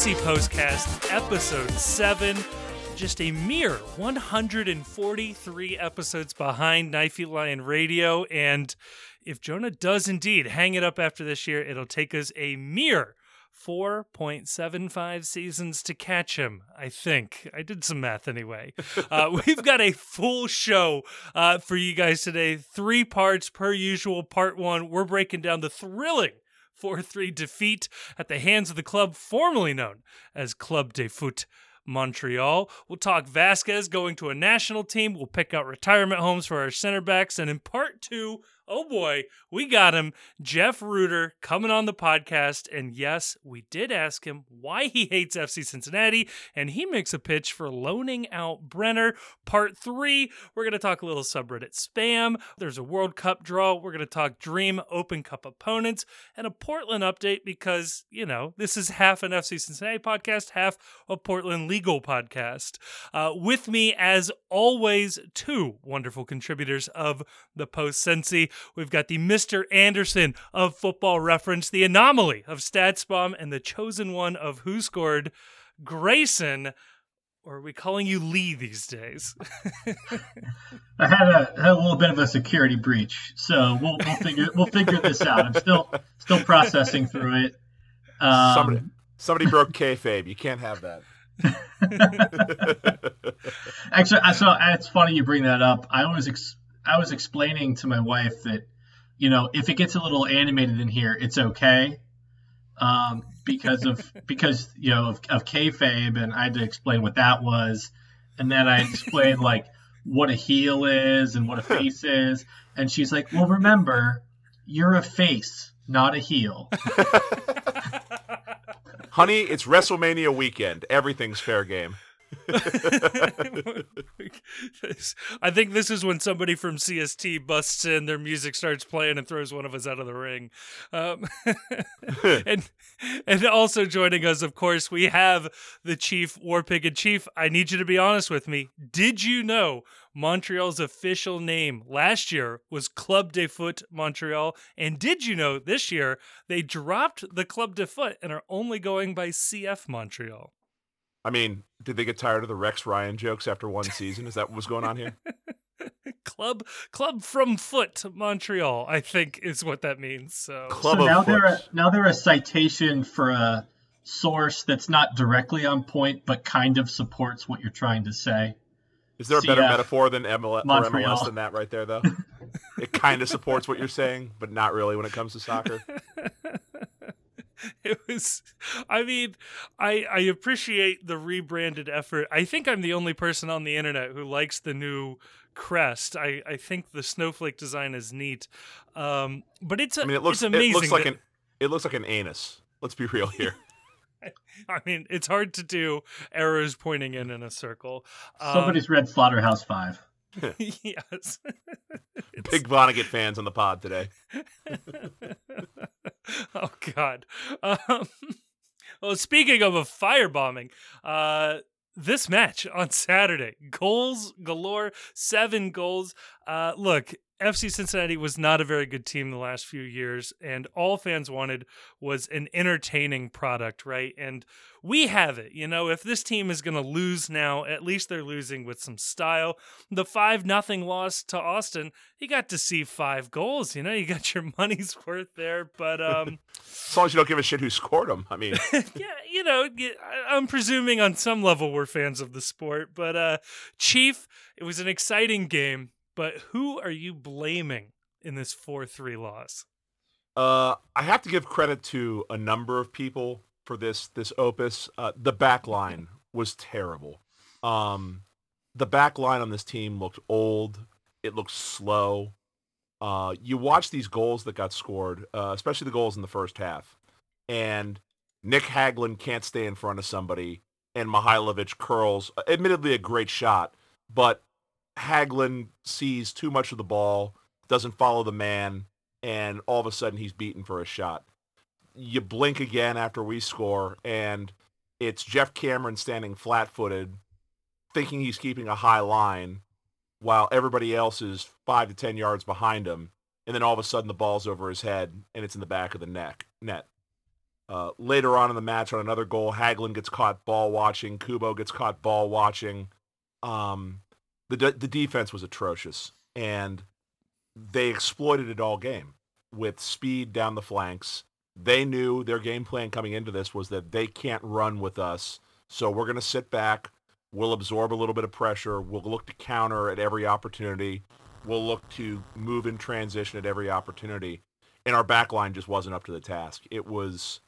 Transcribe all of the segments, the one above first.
Welcome to the Cincy Postcast, episode 7. Just a mere 143 episodes behind Knifey Lion Radio. And if Jonah does indeed hang it up after this year, it'll take us a mere 4.75 seasons to catch him, I think. I did some math anyway. Uh, we've got a full show uh, for you guys today. Three parts per usual. Part one, we're breaking down the thrilling 4 3 defeat at the hands of the club formerly known as Club de Foot. Montreal. We'll talk Vazquez going to a national team. We'll pick out retirement homes for our center backs. And in part two, oh boy, we got him. Jeff Rueter coming on the podcast. And yes, we did ask him why he hates FC Cincinnati. And he makes a pitch for loaning out Brenner. Part three, we're going to talk a little subreddit spam. There's a World Cup draw. We're going to talk Dream Open Cup opponents and a Portland update because, you know, this is half an FC Cincinnati podcast, half a Portland legal podcast. Uh, with me, as always, two wonderful contributors of the Post Cincy. We've got the Mr. Anderson of Football Reference, the anomaly of StatsBomb, and the chosen one of Who Scored, Grayson. Or are we calling you Lee these days? I had a, had a little bit of a security breach, so we'll, we'll figure we'll figure this out. I'm still still processing through it. Um, somebody, somebody broke kayfabe. You can't have that. Actually, so it's funny you bring that up. I was ex- I was explaining to my wife that you know if it gets a little animated in here, it's okay. Um, because of because you know of, of kayfabe, and I had to explain what that was, and then I explained like what a heel is and what a face is, and she's like, "Well, remember, you're a face, not a heel." Honey, it's WrestleMania weekend. Everything's fair game. I think this is when somebody from CST busts in, their music starts playing, and throws one of us out of the ring. Um, and and also joining us, of course, we have the Chief Warpig. And Chief, I need you to be honest with me. Did you know Montreal's official name last year was Club de Foot Montreal? And did you know this year they dropped the Club de Foot and are only going by CF Montreal? I mean, did they get tired of the Rex Ryan jokes after one season? Is that what was going on here? club club from foot Montreal, I think is what that means. So, club so now of they're a, now they're a citation for a source that's not directly on point, but kind of supports what you're trying to say. Is there a better metaphor than MLS, or Montreal. MLS than that right there, though? it kind of supports what you're saying, but not really when it comes to soccer. it was i mean i i appreciate the rebranded effort i think i'm the only person on the internet who likes the new crest i i think the snowflake design is neat um but it's a, I mean, it looks it's amazing it looks like that- an it looks like an anus. Let's be real here. i mean it's hard to do arrows pointing in in a circle Um, Somebody's read Slaughterhouse Five. yes Big Vonnegut fans on the pod today. oh God. Um, well, speaking of a firebombing, uh, this match on Saturday, goals galore, seven goals. Uh, look, FC Cincinnati was not a very good team the last few years, and all fans wanted was an entertaining product, right? And we have it. You know, if this team is going to lose now, at least they're losing with some style. The five nothing loss to Austin, you got to see five goals. You know, you got your money's worth there. But um, As long as you don't give a shit who scored them. I mean, yeah, you know, I'm presuming on some level we're fans of the sport. But uh, Chief, it was an exciting game. But who are you blaming in this four three loss? Uh, I have to give credit to a number of people for this this opus. Uh, the back line was terrible. Um, the back line on this team looked old. It looked slow. Uh, you watch these goals that got scored, uh, especially the goals in the first half, and Nick Hagglund can't stay in front of somebody, and Mihailovic curls. Admittedly, a great shot, but Hagglund sees too much of the ball, doesn't follow the man, and all of a sudden he's beaten for a shot. You blink again after we score, and it's Geoff Cameron standing flat-footed, thinking he's keeping a high line, while everybody else is five to ten yards behind him, and then all of a sudden the ball's over his head and it's in the back of the neck net. Uh, later on in the match, on another goal, Hagglund gets caught ball watching. Kubo gets caught ball watching. Um, the de- the defense was atrocious, and they exploited it all game with speed down the flanks. They knew their game plan coming into this was that they can't run with us, so we're going to sit back. We'll absorb a little bit of pressure. We'll look to counter at every opportunity. We'll look to move in transition at every opportunity. And our back line just wasn't up to the task. It was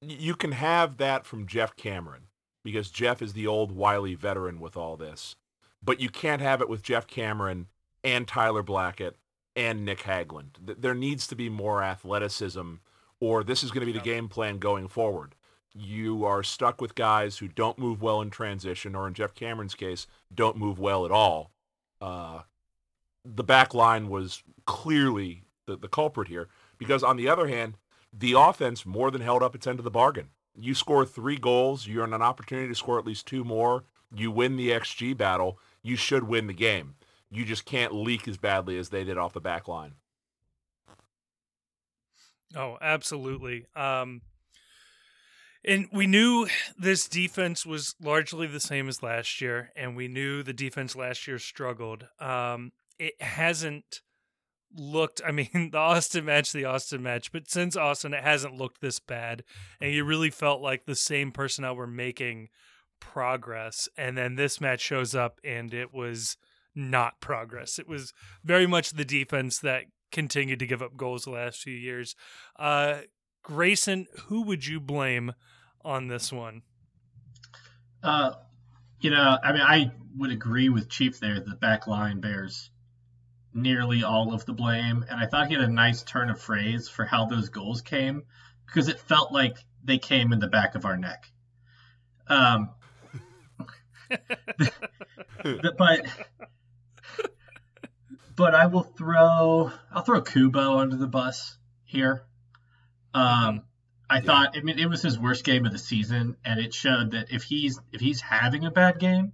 you can have that from Geoff Cameron because Geoff is the old wily veteran with all this. But you can't have it with Geoff Cameron and Tyler Blackett and Nick Hagglund. There needs to be more athleticism or this is going to be the game plan going forward. You are stuck with guys who don't move well in transition or in Geoff Cameron's case, don't move well at all. Uh, the back line was clearly the, the culprit here because on the other hand, the offense more than held up its end of the bargain. You score three goals, you're in an opportunity to score at least two more. You win the XG battle. You should win the game. You just can't leak as badly as they did off the back line. Oh, absolutely. Um, and we knew this defense was largely the same as last year, and we knew the defense last year struggled. Um, it hasn't looked i mean the austin match the austin match but since austin it hasn't looked this bad and you really felt like the same personnel were making progress and then this match shows up and it was not progress it was very much the defense that continued to give up goals the last few years uh grayson who would you blame on this one uh you know i mean i would agree with chief there the back line bears nearly all of the blame. And I thought he had a nice turn of phrase for how those goals came because it felt like they came in the back of our neck. Um, but but I will throw I'll throw Kubo under the bus here. Um. I yeah. thought I mean it was his worst game of the season, and it showed that if he's if he's having a bad game,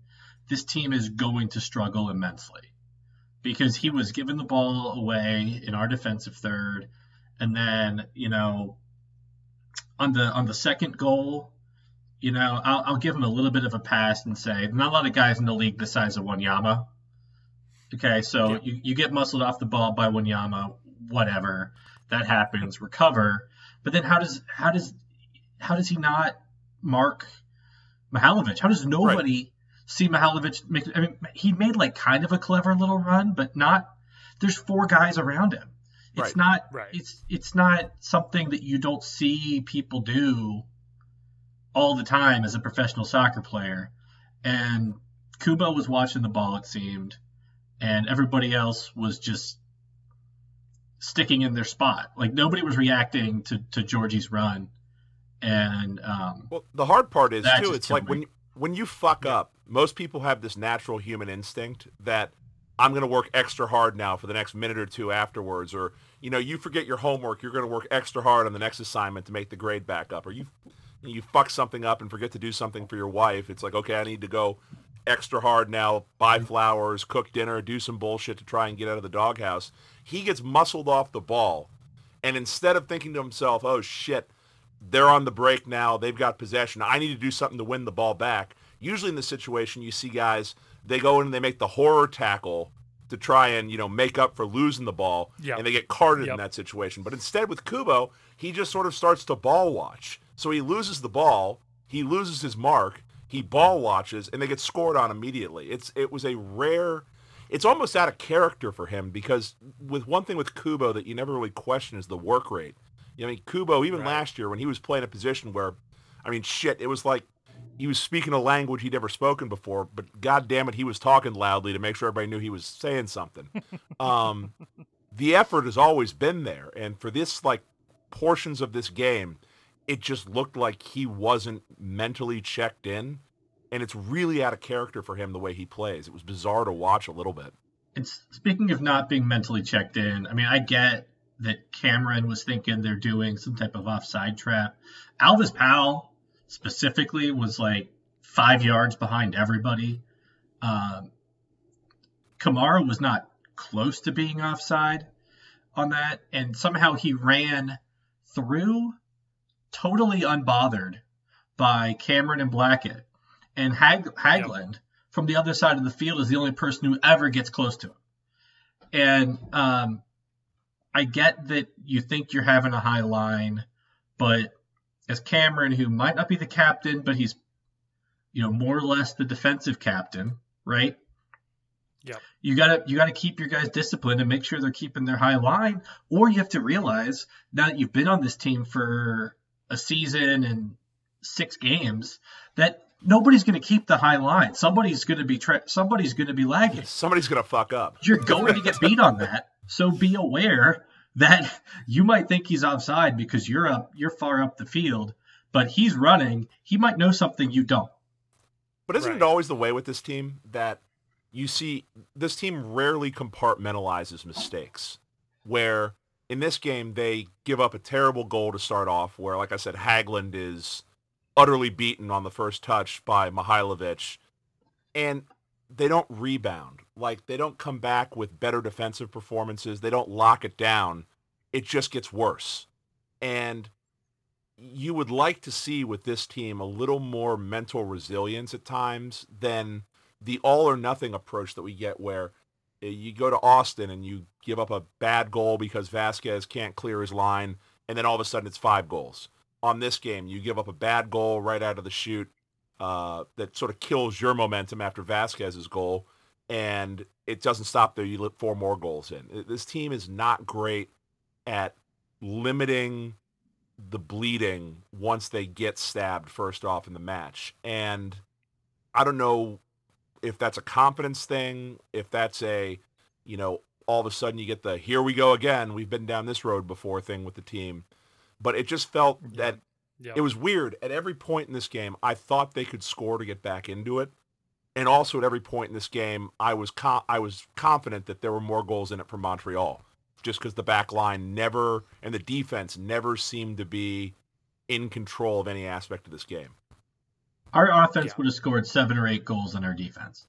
this team is going to struggle immensely because he was giving the ball away in our defensive third, and then you know on the on the second goal, you know I'll, I'll give him a little bit of a pass and say not a lot of guys in the league the size of Wanyama. Okay, so yeah. you, you get muscled off the ball by Wanyama, whatever that happens, recover. But then how does how does how does he not mark Mihailovic? How does nobody right see Mihailovic make. I mean, he made like kind of a clever little run, but not. There's four guys around him. It's right. not. Right. It's it's not something that you don't see people do all the time as a professional soccer player. And Kubo was watching the ball, it seemed, and everybody else was just sticking in their spot. Like nobody was reacting to to Djordje's run. And um, well, the hard part is too. It's like me. when when you fuck yeah. up, most people have this natural human instinct that I'm going to work extra hard now for the next minute or two afterwards, or you know, you forget your homework, you're going to work extra hard on the next assignment to make the grade back up, or you you fuck something up and forget to do something for your wife. It's like, okay, I need to go extra hard now, buy mm-hmm. flowers, cook dinner, do some bullshit to try and get out of the doghouse. He gets muscled off the ball, and instead of thinking to himself, oh shit they're on the break now. They've got possession. I need to do something to win the ball back. Usually in this situation, you see guys, they go in and they make the horror tackle to try and, you know, make up for losing the ball. Yep. And they get carded yep. in that situation. But instead with Kubo, he just sort of starts to ball watch. So he loses the ball. He loses his mark. He ball watches and they get scored on immediately. It's It was a rare it's almost out of character for him because with one thing with Kubo that you never really question is the work rate. You know, I mean, Kubo, even right. last year when he was playing a position where, I mean, shit, it was like he was speaking a language he'd never spoken before, but god damn it, he was talking loudly to make sure everybody knew he was saying something. um, the effort has always been there, and for this like portions of this game, it just looked like he wasn't mentally checked in, and it's really out of character for him the way he plays. It was bizarre to watch a little bit. And speaking of not being mentally checked in. I mean, I get that Cameron was thinking they're doing some type of offside trap. Alvas Powell specifically was like five yards behind everybody. Um, Kamara was not close to being offside on that, and somehow he ran through totally unbothered by Cameron and Blackett. And Hag- Hagglund from the other side of the field is the only person who ever gets close to him. And um, I get that you think you're having a high line, but as Cameron, who might not be the captain, but he's, you know, more or less the defensive captain, right? Yeah. You gotta you gotta keep your guys disciplined and make sure they're keeping their high line. Or you have to realize now that you've been on this team for a season and six games that nobody's going to keep the high line. Somebody's going to be tra- somebody's going to be lagging. Somebody's gonna fuck up. You're going to get beat on that. So be aware that you might think he's offside because you're up you're far up the field, but he's running. He might know something you don't. But isn't Right. it always the way with this team that you see this team rarely compartmentalizes mistakes? Where in this game they give up a terrible goal to start off, where like I said, Hagglund is utterly beaten on the first touch by Mihailovic, and they don't rebound. Like they don't come back with better defensive performances. They don't lock it down. It just gets worse. And you would like to see with this team a little more mental resilience at times than the all or nothing approach that we get where you go to Austin and you give up a bad goal because Vazquez can't clear his line and then all of a sudden it's five goals. On this game, you give up a bad goal right out of the shoot uh, that sort of kills your momentum after Vazquez's goal and it doesn't stop there. You let four more goals in. This team is not great at limiting the bleeding once they get stabbed first off in the match. And I don't know if that's a confidence thing, if that's a, you know, all of a sudden you get the here we go again, we've been down this road before thing with the team. But it just felt that Yeah. it was weird. At every point in this game, I thought they could score to get back into it. And also at every point in this game, I was co- I was confident that there were more goals in it for Montreal, just because the back line never and the defense never seemed to be in control of any aspect of this game. Our offense Yeah. would have scored seven or eight goals on our defense.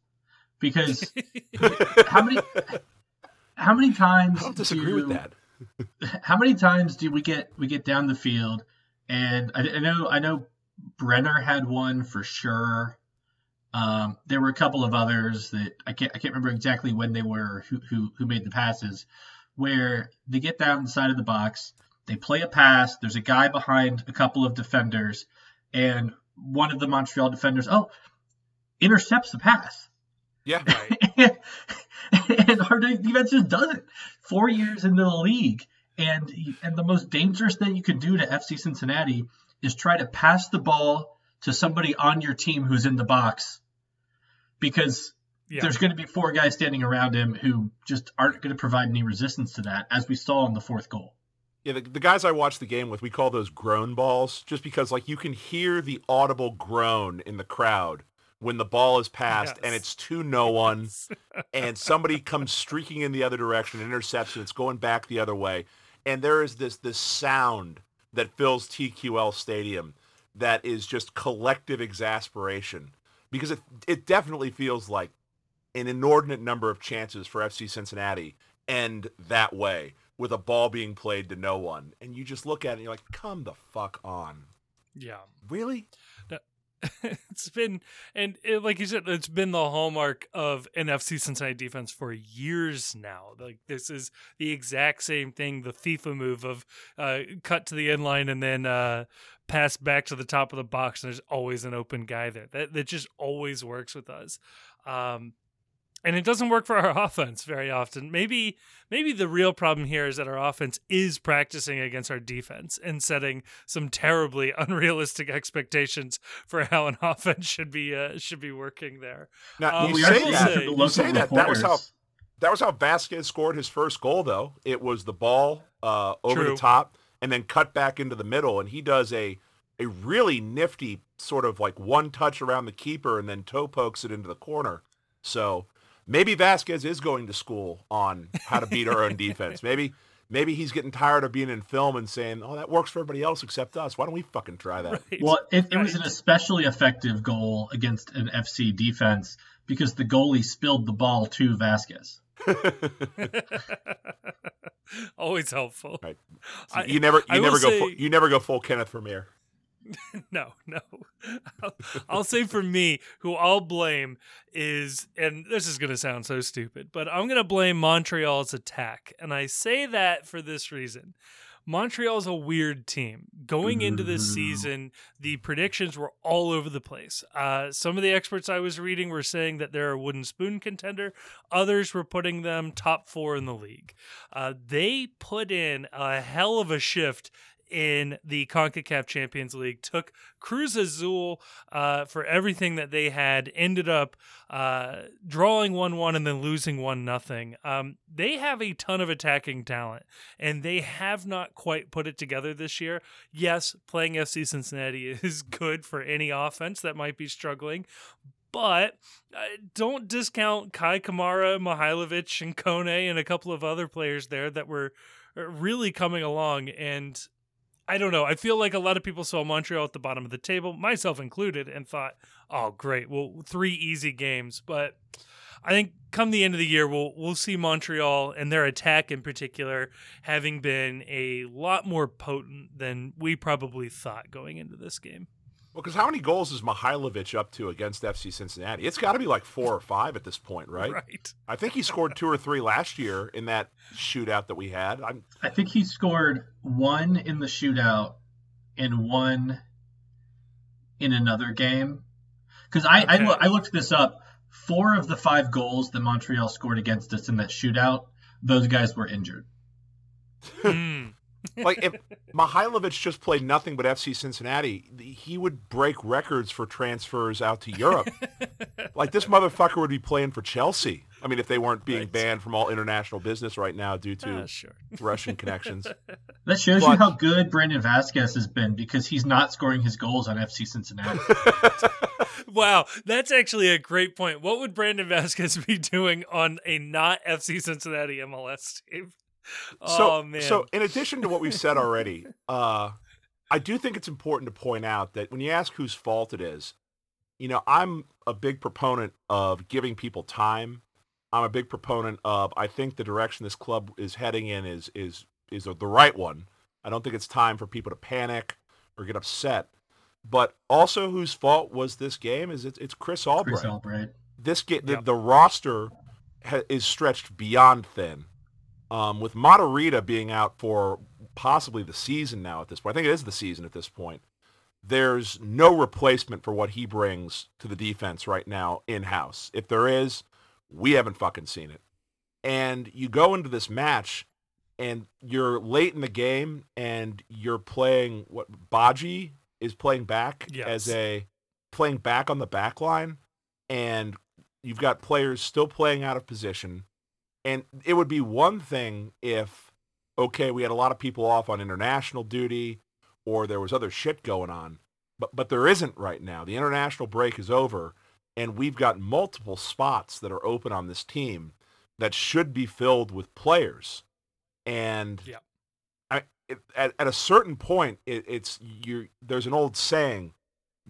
Because how many how many times I don't disagree do, with that. How many times do we get we get down the field and I, I know I know Brenner had one for sure. Um, there were a couple of others that I can't I can't remember exactly when they were who who, who made the passes where they get down the side of the box, they play a pass, there's a guy behind a couple of defenders, and one of the Montreal defenders, oh, intercepts the pass. Yeah. Right. and our defense just doesn't. Four years into the league, and and the most dangerous thing you can do to FC Cincinnati is try to pass the ball to somebody on your team who's in the box, because Yeah. there's going to be four guys standing around him who just aren't going to provide any resistance to that, as we saw in the fourth goal. Yeah, the, the guys I watch the game with, we call those groan balls, just because like you can hear the audible groan in the crowd when the ball is passed and it's to no one, and somebody comes streaking in the other direction, and it's going back the other way, and there is this this sound that fills TQL Stadium that is just collective exasperation because it it definitely feels like an inordinate number of chances for FC Cincinnati end that way with a ball being played to no one. And you just look at it and you're like, come the fuck on. yeah. Really? it's been and it, like you said it's been the hallmark of NFC Cincinnati defense for years now like this is the exact same thing the FIFA move of uh, cut to the end line and then uh, pass back to the top of the box and there's always an open guy there that, that just always works with us um, and it doesn't work for our offense very often. Maybe maybe the real problem here is that our offense is practicing against our defense and setting some terribly unrealistic expectations for how an offense should be uh, should be working there. Now Um, you we say that. that- You say that. That was how that was how Vazquez scored his first goal, though. It was the ball uh, over True. the top and then cut back into the middle, and he does a a really nifty sort of like one touch around the keeper and then toe pokes it into the corner. So maybe Vazquez is going to school on how to beat our own defense. Maybe maybe he's getting tired of being in film and saying, "Oh, that works for everybody else except us. Why don't we fucking try that?" Right. Well, it, it was an especially effective goal against an FC defense because the goalie spilled the ball to Vazquez. Always helpful. Right. I- you never you will never go full, say- you never go full Kenneth Vermeer. no, no. I'll, I'll, say for me, who I'll blame is, and this is going to sound so stupid, but I'm going to blame Montreal's attack. And I say that for this reason. Montreal's a weird team. Going into this mm-hmm. season, the predictions were all over the place. Uh, some of the experts I was reading were saying that they're a wooden spoon contender. Others were putting them top four in the league. Uh, they put in a hell of a shift in the CONCACAF Champions League, took Cruz Azul uh, for everything that they had, ended up uh, drawing 1 1 and then losing 1 nothing. Um, they have a ton of attacking talent, and they have not quite put it together this year. Yes, playing FC Cincinnati is good for any offense that might be struggling, but uh, don't discount Kei Kamara, Mihailovic, and Kone, and a couple of other players there that were uh, really coming along. And I don't know. I feel like a lot of people saw Montreal at the bottom of the table, myself included, and thought, "Oh, great, well, three easy games." But I think come the end of the year, we'll we'll see Montreal and their attack in particular having been a lot more potent than we probably thought going into this game. Well, because how many goals is Mihailovic up to against FC Cincinnati? It's got to be like four or five at this point, right? Right. I think he scored two or three last year in that shootout that we had. I'm... I think he scored one in the shootout and one in another game. Because I, okay. I, I looked this up. Four of the five goals that Montreal scored against us in that shootout, those guys were injured. Hmm. Like if Mihailovic just played nothing but FC Cincinnati, he would break records for transfers out to Europe. like this motherfucker would be playing for Chelsea. I mean, if they weren't being right. banned from all international business right now due to uh, sure. Russian connections. That shows but, you how good Brandon Vazquez has been because he's not scoring his goals on FC Cincinnati. wow, that's actually a great point. What would Brandon Vazquez be doing on a not FC Cincinnati MLS team? So, oh, man. so in addition to what we've said already, uh, I do think it's important to point out that when you ask whose fault it is, you know, I'm a big proponent of giving people time. I'm a big proponent of I think the direction this club is heading in is is is the right one. I don't think it's time for people to panic or get upset. But also, whose fault was this game? Is it's, it's Chris Albright. Chris Albright. This get the, the roster ha- is stretched beyond thin. Um, with Matarrita being out for possibly the season now at this point, I think it is the season at this point. There's no replacement for what he brings to the defense right now in house. If there is, we haven't fucking seen it. And you go into this match and you're late in the game and you're playing what Badji is playing back yes. as a playing back on the back line and you've got players still playing out of position and it would be one thing if, okay, we had a lot of people off on international duty or there was other shit going on. But, but there isn't right now. The international break is over, and we've got multiple spots that are open on this team that should be filled with players. And yeah. I, it, at, at a certain point, it, it's you. There's an old saying,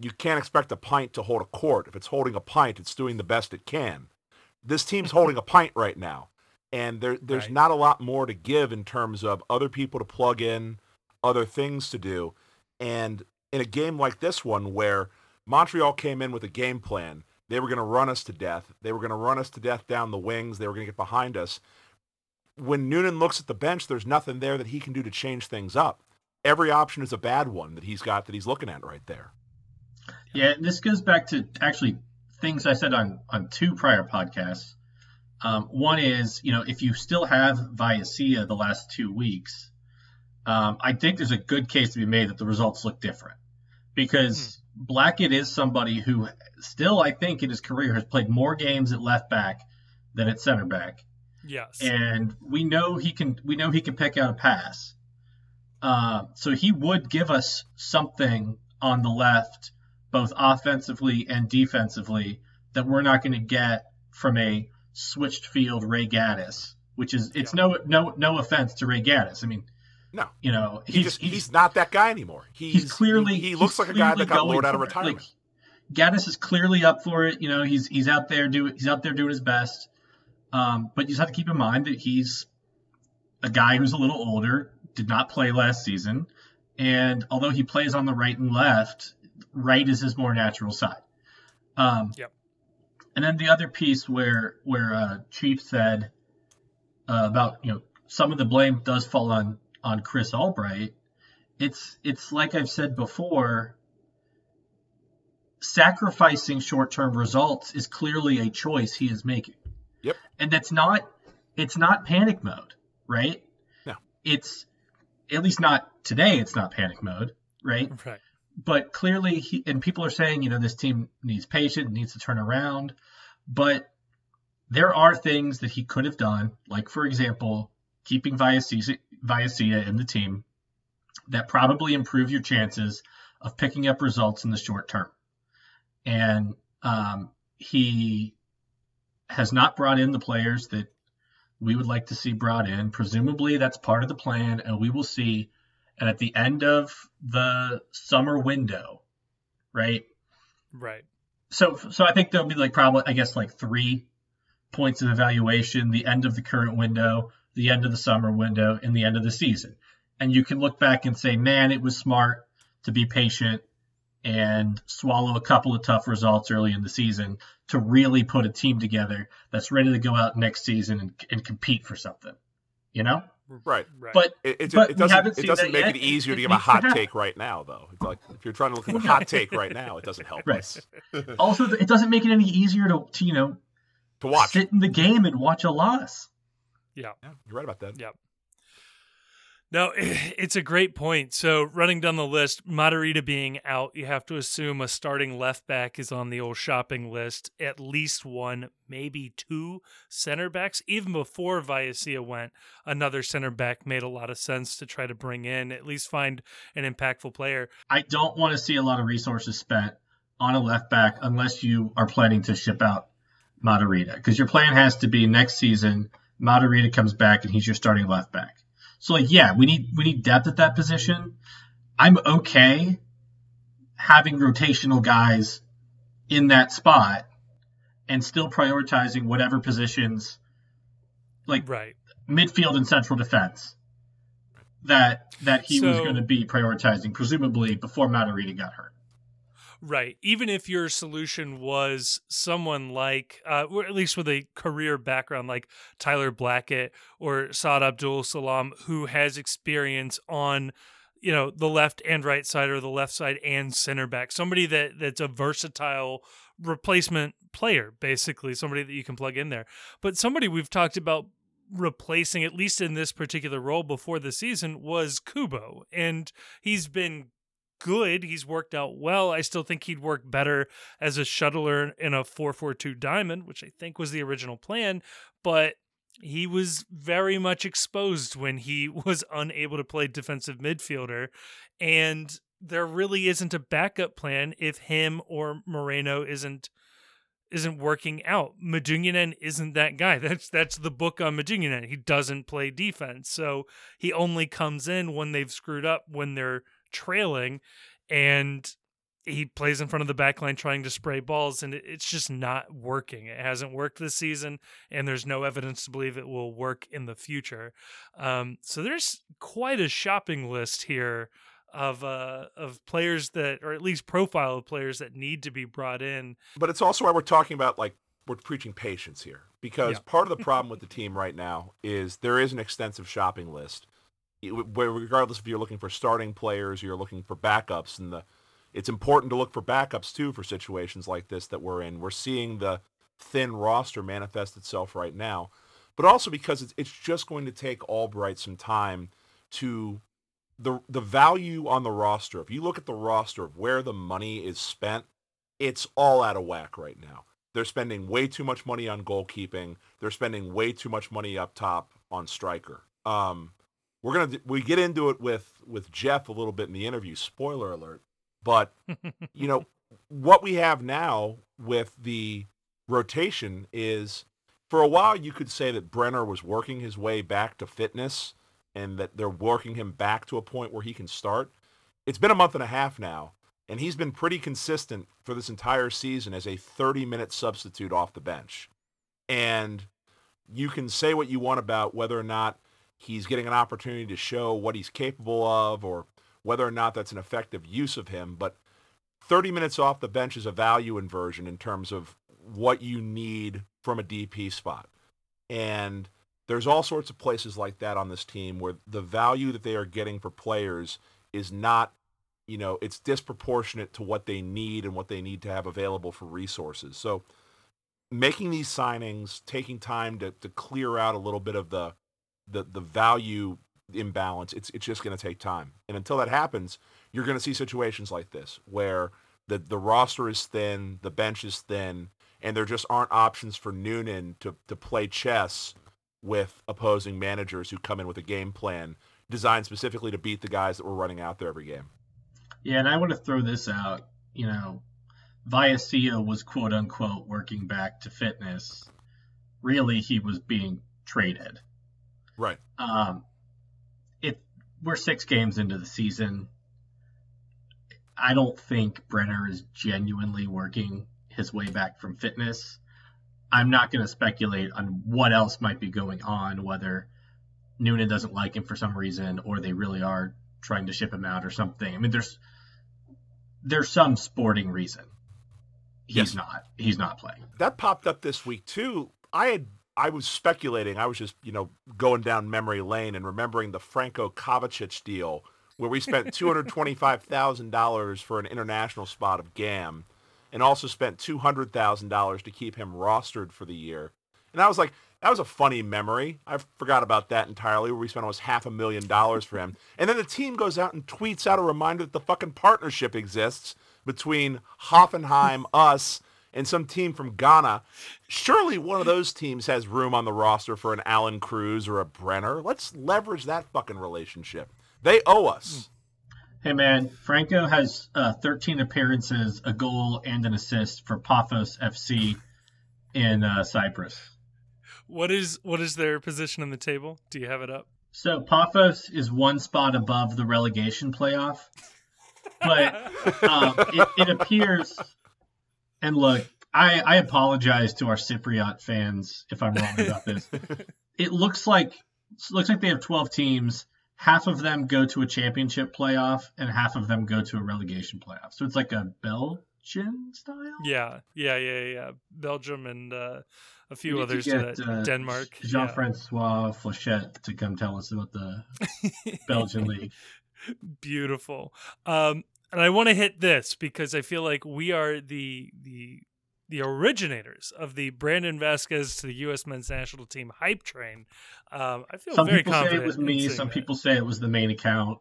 you can't expect a pint to hold a quart. If it's holding a pint, it's doing the best it can. This team's holding a pint right now and there there's right. not a lot more to give in terms of other people to plug in, other things to do. And in a game like this one where Montreal came in with a game plan, they were going to run us to death. They were going to run us to death down the wings. They were going to get behind us. When Noonan looks at the bench, there's nothing there that he can do to change things up. Every option is a bad one that he's got that he's looking at right there. Yeah, this goes back to actually things I said on on two prior podcasts um, one is, you know, if you still have Vallecilla the last two weeks, um, I think there's a good case to be made that the results look different because mm. Blackett is somebody who still, I think, in his career has played more games at left back than at center back. Yes, and we know he can. We know he can pick out a pass. Uh, so he would give us something on the left, both offensively and defensively, that we're not going to get from a switched field Ray Gaddis, which is it's yeah. no no no offense to Ray Gaddis. I mean, no, you know he's he just, he's, he's, not that guy anymore. He's, he's clearly he, he looks like a guy that got lured out of retirement. Like, Gaddis is clearly up for it. You know, he's he's out there doing he's out there doing his best. Um, but you just have to keep in mind that he's a guy who's a little older, did not play last season, And although he plays on the right and left, right is his more natural side. Um, Yep. And then the other piece where where uh, Chief said uh, about you know some of the blame does fall on on Chris Albright. It's it's like I've said before. Sacrificing short term results is clearly a choice he is making. Yep. And that's not it's not panic mode, right? No. It's at least not today. It's not panic mode, right? Right. But clearly he and people are saying you know this team needs patience needs to turn around but there are things that he could have done like for example keeping Vallecilla in the team that probably improve your chances of picking up results in the short term. And um, he has not brought in the players that we would like to see brought in. Presumably that's part of the plan and we will see and at the end of the summer window, right? Right. So so I think there'll be like probably I guess like three points of evaluation, the end of the current window, the end of the summer window, and the end of the season. And you can look back and say, man, it was smart to be patient and swallow a couple of tough results early in the season to really put a team together that's ready to go out next season and, and compete for something. You know? Right. Right. But It, it, But it doesn't, it doesn't make yet. it easier It to give a hot take right now, though. It's like if you're trying to look at a hot take right now, it doesn't help Right. us also it doesn't make it any easier to, to you know to watch. sit in the game and watch a loss. yeah. Yeah, you're right about that. Yep. No, it's a great point. So running down the list, Matarrita being out, you have to assume a starting left back is on the old shopping list. At least one, maybe two center backs. Even before Vallecilla went, another center back made a lot of sense to try to bring in, at least find an impactful player. I don't want to see a lot of resources spent on a left back unless you are planning to ship out Matarrita because your plan has to be next season Matarrita comes back and he's your starting left back. So like yeah, we need we need depth at that position. I'm okay having rotational guys in that spot and still prioritizing whatever positions like Right. midfield and central defense that that he was going to be prioritizing, presumably before Matarrita got hurt. Right. Even if your solution was someone like, uh, or at least with a career background like Tyler Blackett or Saad Abdul-Salaam, who has experience on, you know, the left and right side or the left side and center back, somebody that that's a versatile replacement player, basically, somebody that you can plug in there. But somebody we've talked about replacing, at least in this particular role before the season, was Kubo. And he's been good. He's worked out well. I still think he'd work better as a shuttler in a 4-4-2 diamond, which I think was the original plan, but he was very much exposed when he was unable to play defensive midfielder and there really isn't a backup plan if him or Moreno isn't isn't working out. Medunjanin isn't that guy. That's that's the book on Medunjanin. He doesn't play defense. So he only comes in when they've screwed up when they're trailing and he plays in front of the back line trying to spray balls and it's just not working it hasn't worked this season and there's no evidence to believe it will work in the future um, so there's quite a shopping list here of uh, of players that or at least profile of players that need to be brought in But it's also why we're talking about like we're preaching patience here because Yeah. part of the problem with the team right now is there is an extensive shopping list. Regardless if you're looking for starting players or you're looking for backups, and the it's important to look for backups too for situations like this that we're in. We're seeing the thin roster manifest itself right now, but also because it's it's just going to take Albright some time to the the value on the roster. If you look at the roster of where the money is spent, it's all out of whack right now. They're spending way too much money on goalkeeping. They're spending way too much money up top on striker. Um, we're gonna we get into it with with Jeff a little bit in the interview. Spoiler alert, but you know what we have now with the rotation is for a while you could say that Brenner was working his way back to fitness and that they're working him back to a point where he can start. It's been a month and a half now, and he's been pretty consistent for this entire season as a 30-minute substitute off the bench. And you can say what you want about whether or not he's getting an opportunity to show what he's capable of or whether or not that's an effective use of him. But 30 minutes off the bench is a value inversion in terms of what you need from a DP spot. And there's all sorts of places like that on this team where the value that they are getting for players is not, you know, it's disproportionate to what they need and what they need to have available for resources. So making these signings, taking time to, to clear out a little bit of the the the value imbalance, it's it's just going to take time. And until that happens, you're going to see situations like this where the the roster is thin, the bench is thin, and there just aren't options for Noonan to to play chess with opposing managers who come in with a game plan designed specifically to beat the guys that were running out there every game. Yeah, and I want to throw this out. You know, Vallecilla was quote unquote working back to fitness. Really, he was being traded. Right. Um, it we're six games into the season. I don't think Brenner is genuinely working his way back from fitness. I'm not going to speculate on what else might be going on, whether Noonan doesn't like him for some reason, or they really are trying to ship him out or something. I mean, there's there's some sporting reason he's yes. not he's not playing. That popped up this week too. I had I was speculating. I was just you know going down memory lane and remembering the Franco Kovacic deal where we spent two hundred twenty five thousand dollars for an international spot of GAM, and also spent two hundred thousand dollars to keep him rostered for the year. And I was like, that was a funny memory. I forgot about that entirely. Where we spent almost half a million dollars for him, and then the team goes out and tweets out a reminder that the fucking partnership exists between Hoffenheim, us, and some team from Ghana. Surely one of those teams has room on the roster for an Allan Cruz or a Brenner. Let's leverage that fucking relationship. They owe us. Hey man, Franco has uh, 13 appearances, a goal, and an assist for Paphos FC in uh, Cyprus. What is what is their position in the table? Do you have it up? So Paphos is one spot above the relegation playoff but um, it, it, appears. And look, I, I apologize to our Cypriot fans if I'm wrong about this. it looks like it looks like they have 12 teams. Half of them go to a championship playoff, and half of them go to a relegation playoff. So it's like a Belgian style. Yeah, yeah, yeah, yeah. Belgium and uh, a few others. Get, uh, Denmark. Jean-Francois yeah. Flechette to come tell us about the Belgian league. Beautiful. Um, and I want to hit this because I feel like we are the the the originators of the Brandon Vazquez to the U.S. men's national team hype train. Um, I feel some very people confident. say it was me. Some that. people say it was the main account.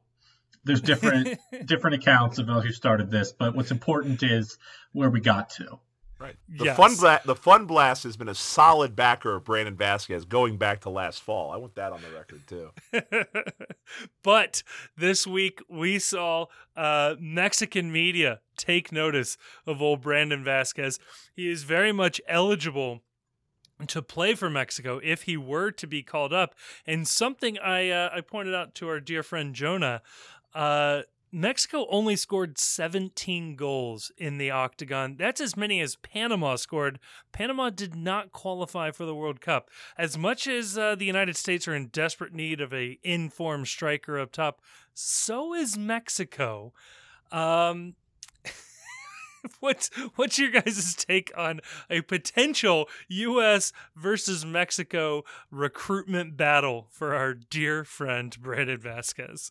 There's different different accounts about who started this, but what's important is where we got to. Right. The yes. fun bla- the fun blast has been a solid backer of Brandon Vazquez going back to last fall. I want that on the record too. but this week we saw uh, Mexican media take notice of old Brandon Vazquez. He is very much eligible to play for Mexico if he were to be called up. And something I uh, I pointed out to our dear friend Jonah. Uh, Mexico only scored 17 goals in the octagon. That's as many as Panama scored. Panama did not qualify for the World Cup. As much as uh, the United States are in desperate need of a informed striker up top, so is Mexico. Um, what's what's your guys' take on a potential U.S. versus Mexico recruitment battle for our dear friend Brandon Vazquez?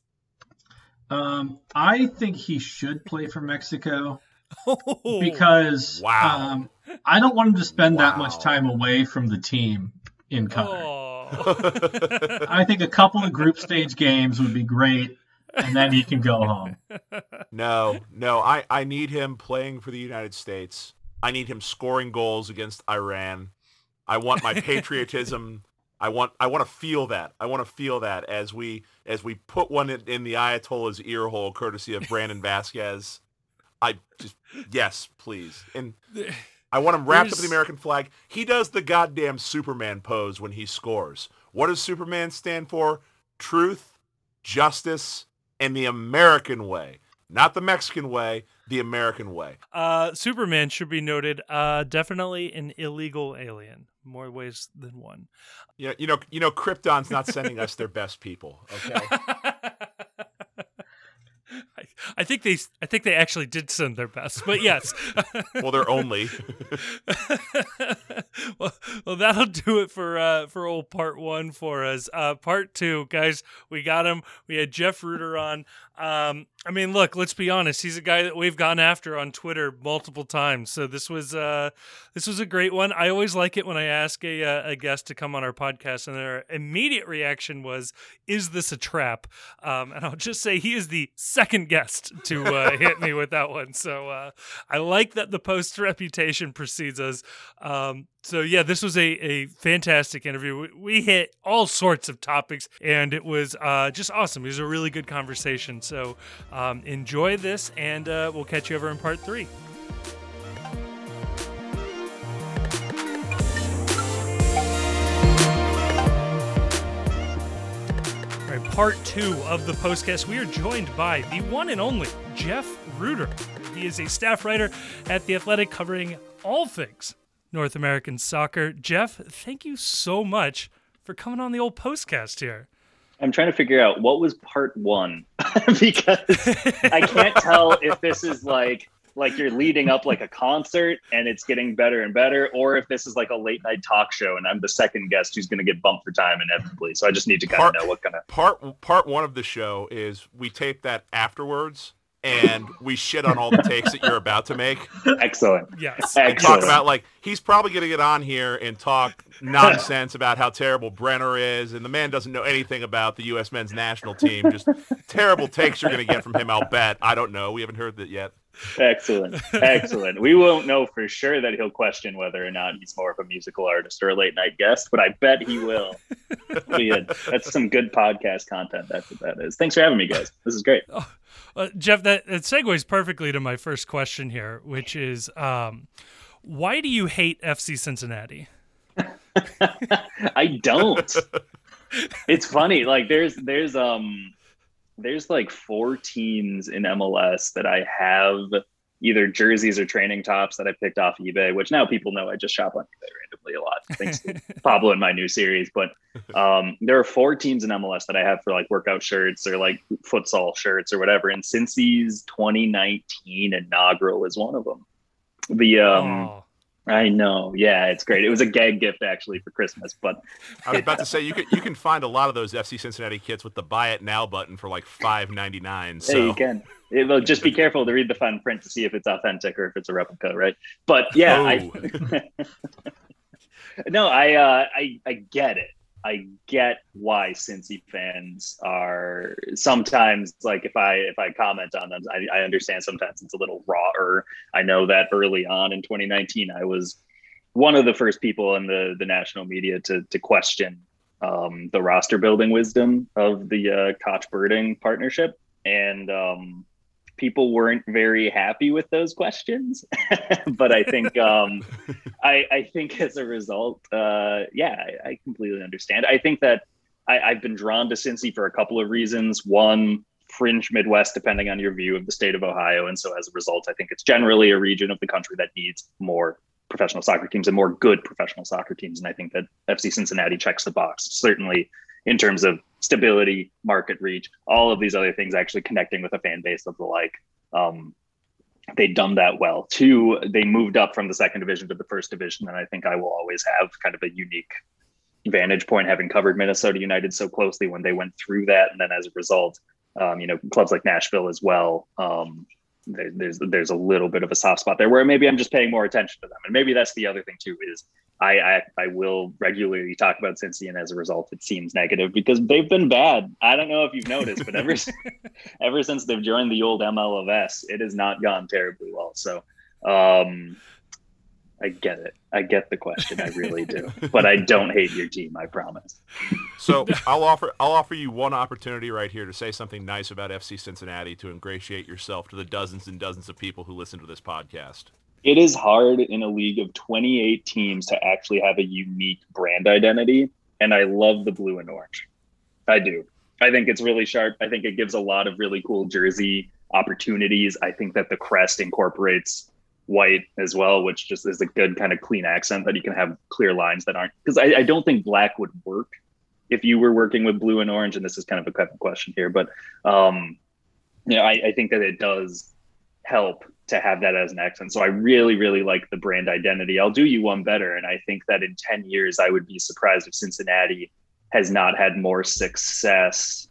Um, I think he should play for Mexico oh, because wow. um, I don't want him to spend wow. that much time away from the team in Qatar. Oh. I think a couple of group stage games would be great, and then he can go home. No, no, I, I need him playing for the United States. I need him scoring goals against Iran. I want my patriotism I want I want to feel that. I want to feel that as we as we put one in, in the Ayatollah's ear hole, courtesy of Brandon Vazquez. I just yes, please. And I want him wrapped There's... up in the American flag. He does the goddamn Superman pose when he scores. What does Superman stand for? Truth, justice, and the American way. Not the Mexican way, the American way. Uh, Superman should be noted. Uh, definitely an illegal alien more ways than one. Yeah, you know, you know, Krypton's not sending us their best people. Okay. I think they I think they actually did send their best, but yes. well, they're only. well, well, that'll do it for uh, for old part one for us. Uh, part two, guys, we got him. We had Jeff Rueter on. Um, I mean, look, let's be honest. He's a guy that we've gone after on Twitter multiple times. So this was uh, this was a great one. I always like it when I ask a, uh, a guest to come on our podcast, and their immediate reaction was, "Is this a trap?" Um, and I'll just say he is the second guest to uh, hit me with that one. So uh, I like that the post reputation precedes us. Um, so yeah, this was a, a fantastic interview. We, we hit all sorts of topics, and it was uh, just awesome. It was a really good conversation. So um, enjoy this, and uh, we'll catch you over in part three. All right, part two of the postcast. We are joined by the one and only Jeff Rueter. He is a staff writer at The Athletic covering all things North American soccer. Jeff, thank you so much for coming on the old postcast here. I'm trying to figure out what was part one because I can't tell if this is like like you're leading up like a concert and it's getting better and better, or if this is like a late night talk show and I'm the second guest who's going to get bumped for time inevitably. So I just need to kind of know what kind of part part one of the show is we tape that afterwards and we shit on all the takes that you're about to make. Excellent. Yes. And talk about like he's probably going to get on here and talk nonsense about how terrible Brenner is, and the man doesn't know anything about the U.S. men's national team. Just terrible takes you're going to get from him. I'll bet. I don't know. We haven't heard that yet. Excellent. Excellent. We won't know for sure that he'll question whether or not he's more of a musical artist or a late night guest, but I bet he will. That's some good podcast content. That's what that is. Thanks for having me, guys. This is great. Oh, Uh, Jeff, that, that segues perfectly to my first question here, which is um, why do you hate FC Cincinnati? I don't. it's funny. Like there's there's um there's like four teams in MLS that I have either jerseys or training tops that I picked off eBay, which now people know I just shop on eBay randomly a lot, thanks to Pablo in my new series. But um, there are four teams in MLS that I have for like workout shirts or like futsal shirts or whatever. And Cincy's 2019 inaugural is one of them. The um, oh. I know. Yeah, it's great. It was a gag gift actually for Christmas, but I was about to say you can you can find a lot of those FC Cincinnati kits with the buy it now button for like five ninety nine. So yeah, you can. It, well, just be careful to read the fine print to see if it's authentic or if it's a replica, right? But yeah, oh. I no, I uh, I I get it. I get why Cincy fans are sometimes like if I if I comment on them, I, I understand sometimes it's a little raw. Or I know that early on in 2019, I was one of the first people in the the national media to to question um, the roster building wisdom of the uh, Koch Berding partnership, and um, people weren't very happy with those questions. but I think um, I, I, think as a result, uh, yeah, I, I, completely understand. I think that I, I've been drawn to Cincy for a couple of reasons. One, fringe Midwest, depending on your view of the state of Ohio, and so as a result, I think it's generally a region of the country that needs more professional soccer teams and more good professional soccer teams. And I think that FC Cincinnati checks the box. Certainly in terms of stability, market reach, all of these other things, actually connecting with a fan base of the like. Um, they've done that well. Two, they moved up from the second division to the first division, and I think I will always have kind of a unique vantage point having covered Minnesota United so closely when they went through that, and then as a result, um, you know, clubs like Nashville as well. Um, there, there's there's a little bit of a soft spot there where maybe I'm just paying more attention to them, and maybe that's the other thing too is I, I, I will regularly talk about Cincy, and as a result, it seems negative because they've been bad. I don't know if you've noticed, but ever ever since they've joined the old MLS, it has not gone terribly well. So, um, I get it. I get the question. I really do. but I don't hate your team. I promise. So I'll offer I'll offer you one opportunity right here to say something nice about FC Cincinnati to ingratiate yourself to the dozens and dozens of people who listen to this podcast it is hard in a league of 28 teams to actually have a unique brand identity. And I love the blue and orange. I do. I think it's really sharp. I think it gives a lot of really cool jersey opportunities. I think that the crest incorporates white as well, which just is a good kind of clean accent that you can have clear lines that aren't because I, I, don't think black would work if you were working with blue and orange. And this is kind of a question here, but um, you know, I, I think that it does help to have that as an accent. So I really, really like the brand identity. I'll do you one better. And I think that in 10 years, I would be surprised if Cincinnati has not had more success.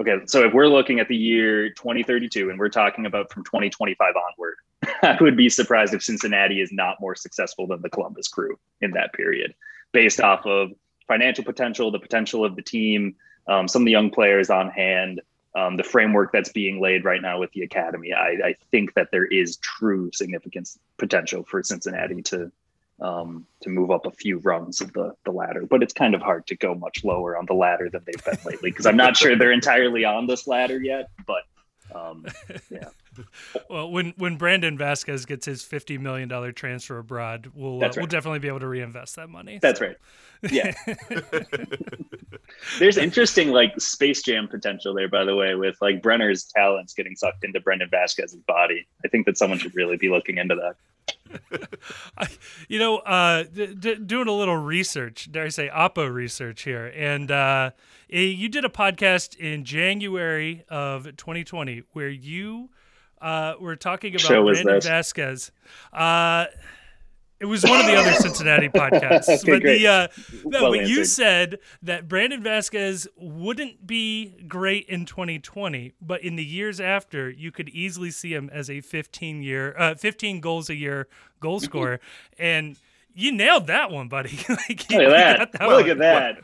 Okay, so if we're looking at the year 2032 and we're talking about from 2025 onward, I would be surprised if Cincinnati is not more successful than the Columbus crew in that period, based off of financial potential, the potential of the team, um, some of the young players on hand, um, the framework that's being laid right now with the academy. I, I, think that there is true significance potential for Cincinnati to um, to move up a few rungs of the the ladder, but it's kind of hard to go much lower on the ladder than they've been lately because I'm not sure they're entirely on this ladder yet. But um, yeah. well, when when Brandon Vazquez gets his fifty million dollar transfer abroad, we'll uh, right. we'll definitely be able to reinvest that money. That's so. right. Yeah. There's interesting like Space Jam potential there, by the way, with like Brenner's talents getting sucked into Brandon Vazquez's body. I think that someone should really be looking into that. I, you know, uh, d- d- doing a little research, dare I say, Oppo research here, and uh, you did a podcast in January of 2020 where you uh, were talking about Brandon Vazquez. Uh, it was one of the other Cincinnati podcasts. okay, but great. the uh, no, well but answered. you said that Brandon Vazquez wouldn't be great in 2020, but in the years after, you could easily see him as a 15 year, uh, 15 goals a year goal scorer, and you nailed that one, buddy. like, look at that! that look at that!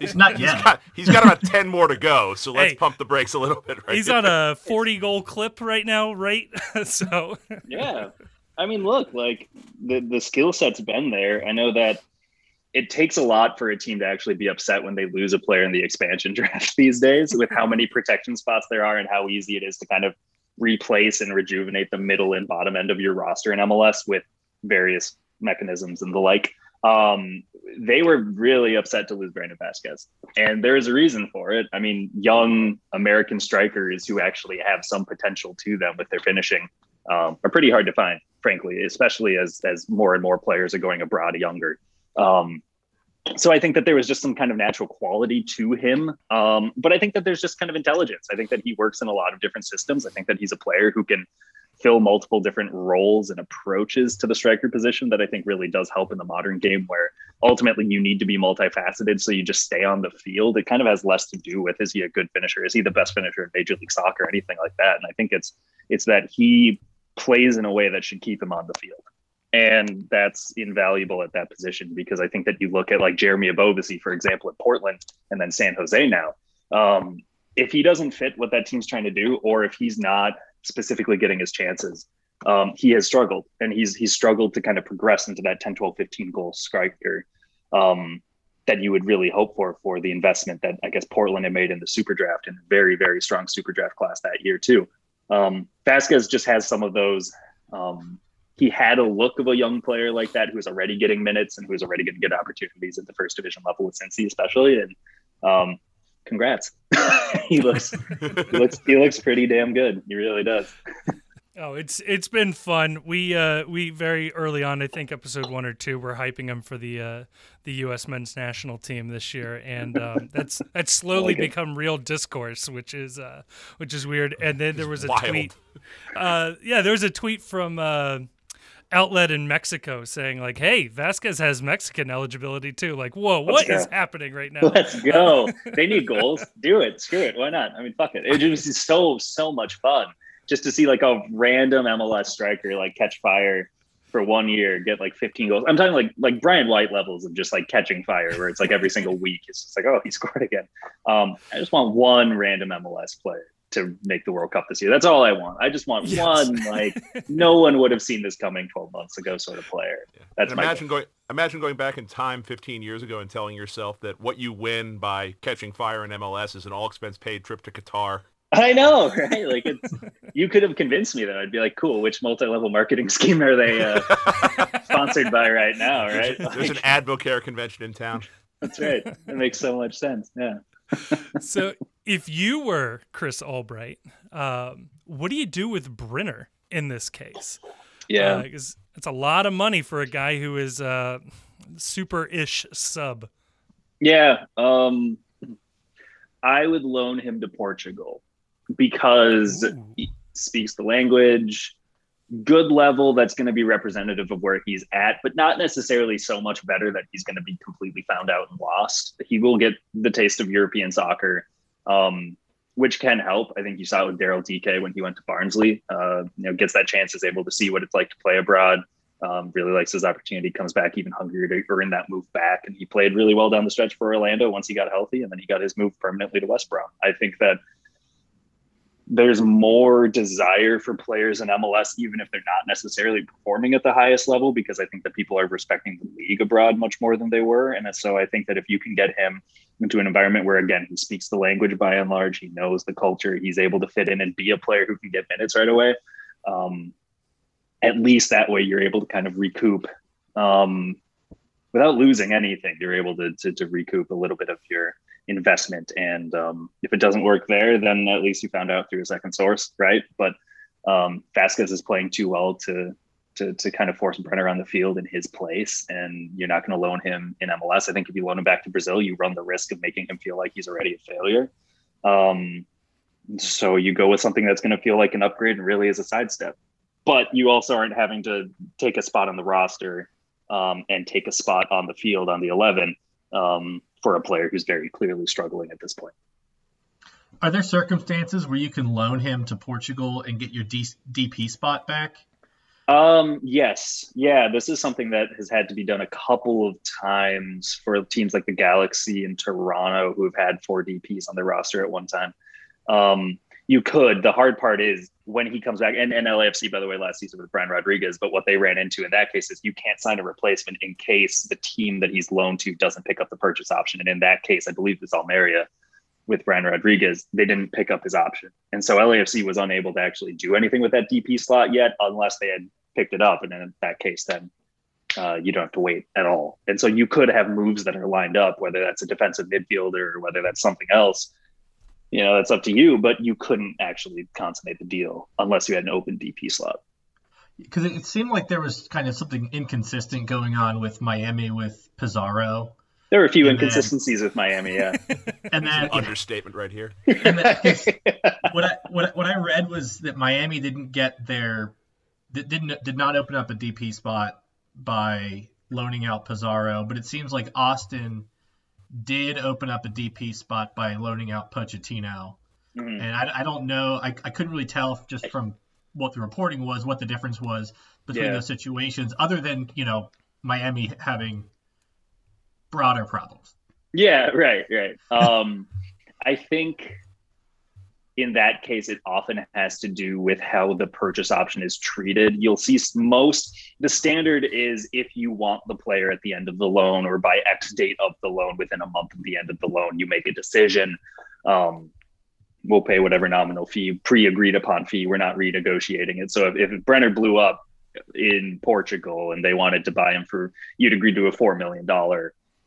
He's not yet. He's got, he's got about ten more to go, so let's hey, pump the brakes a little bit. Right he's on a forty goal clip right now, right? so yeah, I mean, look, like the the skill set's been there. I know that it takes a lot for a team to actually be upset when they lose a player in the expansion draft these days, with how many protection spots there are and how easy it is to kind of replace and rejuvenate the middle and bottom end of your roster in MLS with various mechanisms and the like. Um, they were really upset to lose Brandon Vazquez, and there's a reason for it. I mean, young American strikers who actually have some potential to them with their finishing um, are pretty hard to find, frankly, especially as as more and more players are going abroad younger. Um, so I think that there was just some kind of natural quality to him. Um, but I think that there's just kind of intelligence. I think that he works in a lot of different systems. I think that he's a player who can fill multiple different roles and approaches to the striker position that I think really does help in the modern game where ultimately you need to be multifaceted so you just stay on the field. It kind of has less to do with is he a good finisher? Is he the best finisher in Major League Soccer or anything like that? And I think it's it's that he plays in a way that should keep him on the field. And that's invaluable at that position because I think that you look at like Jeremy Ebobisse, for example, at Portland and then San Jose now. Um, if he doesn't fit what that team's trying to do, or if he's not specifically getting his chances, um, he has struggled and he's he's struggled to kind of progress into that 10, 12, 15 goal striker um, that you would really hope for for the investment that I guess Portland had made in the super draft and very, very strong super draft class that year too. Um, Vazquez just has some of those. Um, he had a look of a young player like that who's already getting minutes and who's already going to get opportunities at the first division level with Cincy, especially. And um, congrats, he looks he looks he looks pretty damn good. He really does. Oh, it's it's been fun. We uh we very early on, I think episode one or two, we're hyping him for the uh the U.S. men's national team this year, and um, that's that's slowly like become real discourse, which is uh which is weird. And then there was a Wild. tweet, uh yeah, there was a tweet from uh outlet in Mexico saying like, "Hey, Vazquez has Mexican eligibility too." Like, whoa, what is happening right now? Let's go. they need goals. Do it. Screw it. Why not? I mean, fuck it. It just so so much fun just to see like a random MLS striker like catch fire for one year, get like 15 goals. I'm talking like like Brian White levels of just like catching fire, where it's like every single week it's just like, oh, he scored again. Um, I just want one random MLS player to make the World Cup this year. That's all I want. I just want yes. one like no one would have seen this coming 12 months ago sort of player. Yeah. That's imagine going imagine going back in time 15 years ago and telling yourself that what you win by catching fire in MLS is an all expense paid trip to Qatar. I know, right? Like it's you could have convinced me though. I'd be like, cool, which multi-level marketing scheme are they uh, sponsored by right now, right? There's, there's an Advocare convention in town. That's right. That makes so much sense. Yeah. so if you were Chris Albright, um, what do you do with Brenner in this case? Yeah. Because uh, it's a lot of money for a guy who is a uh, super-ish sub. Yeah. Um, I would loan him to Portugal because Ooh. he speaks the language, good level that's going to be representative of where he's at, but not necessarily so much better that he's going to be completely found out and lost. He will get the taste of European soccer, um, which can help. I think you saw it with Daryl Dike when he went to Barnsley. Uh, you know, gets that chance, is able to see what it's like to play abroad. Um, really likes his opportunity, comes back even hungrier to earn that move back. And he played really well down the stretch for Orlando once he got healthy, and then he got his move permanently to West Brom. I think that there's more desire for players in MLS, even if they're not necessarily performing at the highest level, because I think that people are respecting the league abroad much more than they were. And so I think that if you can get him into an environment where, again, he speaks the language by and large, he knows the culture, he's able to fit in and be a player who can get minutes right away. Um, at least that way you're able to kind of recoup um, without losing anything. You're able to, to, to recoup a little bit of your investment. And um, if it doesn't work there, then at least you found out through a second source, right? But um, Vazquez is playing too well to to to kind of force Brenner on the field in his place, and you're not going to loan him in MLS. I think if you loan him back to Brazil, you run the risk of making him feel like he's already a failure. Um, so you go with something that's going to feel like an upgrade and really is a sidestep. But you also aren't having to take a spot on the roster um, and take a spot on the field on the 11 um, for a player who's very clearly struggling at this point. Are there circumstances where you can loan him to Portugal and get your D- DP spot back? Um, yes. Yeah, this is something that has had to be done a couple of times for teams like the Galaxy and Toronto who have had four DPs on their roster at one time. Um, you could. The hard part is when he comes back, and, and LAFC, by the way, last season with Brian Rodriguez. But what they ran into in that case is you can't sign a replacement in case the team that he's loaned to doesn't pick up the purchase option. And in that case, I believe it's Almeria with Brian Rodriguez, they didn't pick up his option. And so LAFC was unable to actually do anything with that DP slot yet unless they had picked it up. And in that case, then uh, you don't have to wait at all. And so you could have moves that are lined up, whether that's a defensive midfielder or whether that's something else. You know, that's up to you, but you couldn't actually consummate the deal unless you had an open DP slot. Because it seemed like there was kind of something inconsistent going on with Miami with Pizarro. There were a few And then- inconsistencies with Miami, yeah. And then Understatement right here. and that- what I what, what I read was that Miami didn't get their didn't did not open up a DP spot by loaning out Pizarro, but it seems like Austin did open up a DP spot by loaning out Pochettino. Mhm. And I, I don't know, I, I couldn't really tell just from what the reporting was what the difference was between Yeah. those situations, other than you know Miami having broader problems. Yeah, right, right. Um, I think in that case, it often has to do with how the purchase option is treated. You'll see most, the standard is if you want the player at the end of the loan or by X date of the loan within a month of the end of the loan, you make a decision. Um, we'll pay whatever nominal fee, pre agreed upon fee. We're not renegotiating it. So if, if Brenner blew up in Portugal and they wanted to buy him for, you'd agreed to a $4 million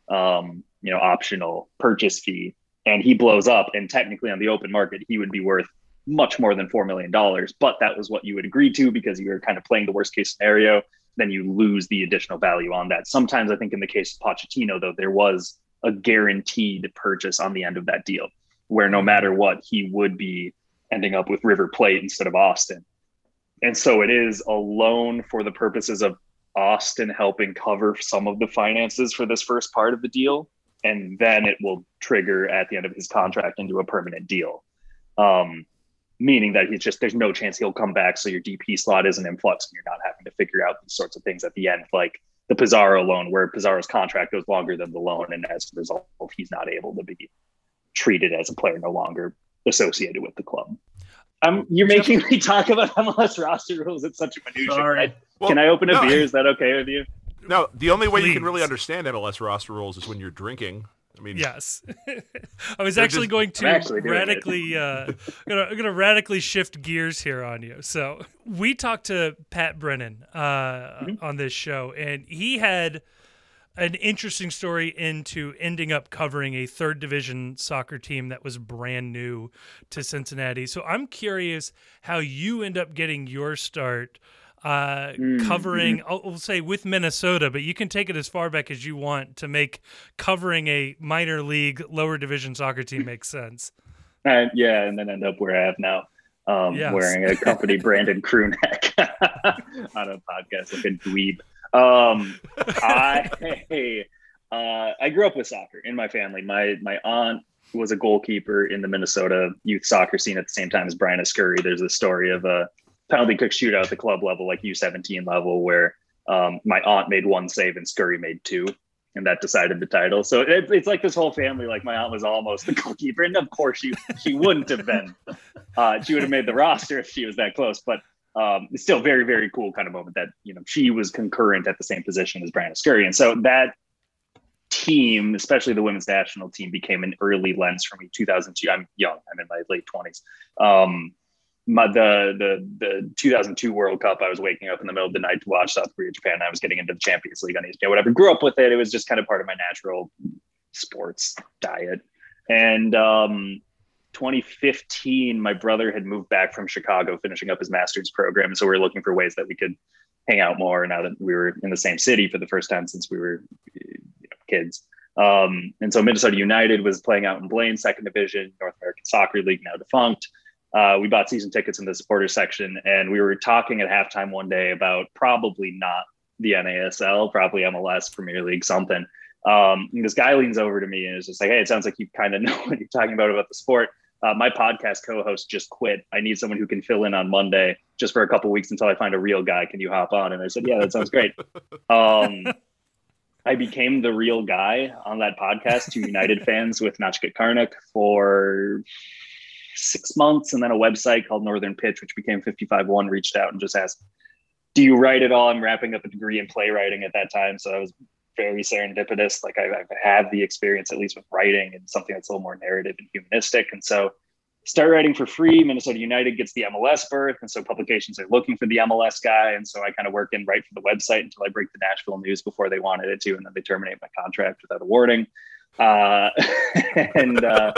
um, you know, optional purchase fee, and he blows up, and technically on the open market, he would be worth much more than four million dollars. But that was what you would agree to because you were kind of playing the worst case scenario. Then you lose the additional value on that. Sometimes I think in the case of Pochettino, though, there was a guaranteed purchase on the end of that deal, where no matter what, he would be ending up with River Plate instead of Austin. And so it is a loan for the purposes of Austin helping cover some of the finances for this first part of the deal. And then it will trigger at the end of his contract into a permanent deal. Um, meaning that he's just, there's no chance he'll come back. So your DP slot isn't in flux and you're not having to figure out these sorts of things at the end, like the Pizarro loan, where Pizarro's contract goes longer than the loan. And as a result, he's not able to be treated as a player no longer associated with the club. Um, you're making me talk about MLS roster rules. It's such a minutia. Sorry. Can I, can I open a no, beer? Is that okay with you? No, the only way you can really understand MLS roster rules is when you're drinking. I mean, Yes, I was actually just- going to actually radically, uh, gonna, gonna radically shift gears here on you. So we talked to Pat Brennan uh, Mm-hmm. on this show, and he had an interesting story into ending up covering a third division soccer team that was brand new to Cincinnati. So I'm curious how you end up getting your start uh, Mm, covering, I'll, I'll say with Minnesota, but you can take it as far back as you want to make covering a minor league lower division soccer team make sense. Uh, yeah, and then end up where I have now, um, yes. wearing a company branded crew neck on a podcast like a dweeb. Um, I uh, I grew up with soccer in my family. My my aunt was a goalkeeper in the Minnesota youth soccer scene at the same time as Briana Scurry. There's a story of a penalty kick shootout at the club level, like U17 level, where um, my aunt made one save and Scurry made two, and that decided the title. So it, it's like this whole family. Like my aunt was almost the goalkeeper, and of course she she wouldn't have been. Uh, she would have made the roster if she was that close, but. Um, it's still very, very cool kind of moment that you know she was concurrent at the same position as Briana Scurry, and so that team, especially the women's national team, became an early lens for me. 2002. I'm young. I'm in my late 20s. Um, my, the the the 2002 World Cup, I was waking up in the middle of the night to watch South Korea, Japan. I was getting into the Champions League on ESPN, whatever. Grew up with it. It was just kind of part of my natural sports diet. And um, 2015, my brother had moved back from Chicago, finishing up his master's program. So we were looking for ways that we could hang out more now that we were in the same city for the first time since we were you know, kids. Um, and so Minnesota United was playing out in Blaine, second division, North American Soccer League, now defunct uh, we bought season tickets in the supporter section, and we were talking at halftime one day about probably not the NASL, probably MLS, Premier League, something. Um, this guy leans over to me and is just like, "Hey, it sounds like you kind of know what you're talking about about the sport." Uh, my podcast co-host just quit. I need someone who can fill in on Monday just for a couple weeks until I find a real guy. Can you hop on? And I said, "Yeah, that sounds great." Um, I became the real guy on that podcast to United fans with Nacka Karnik for six months, and then a website called Northern Pitch, which became 55 One, reached out and just asked, "Do you write at all?" I'm wrapping up a degree in playwriting at that time, so I was very serendipitous. Like I, I've had the experience at least with writing and something that's a little more narrative and humanistic, and so start writing for free. Minnesota United gets the MLS berth, and so publications are looking for the MLS guy. And so I kind of work in write for the website until I break the Nashville news before they wanted it to, and then they terminate my contract without awarding uh, and uh,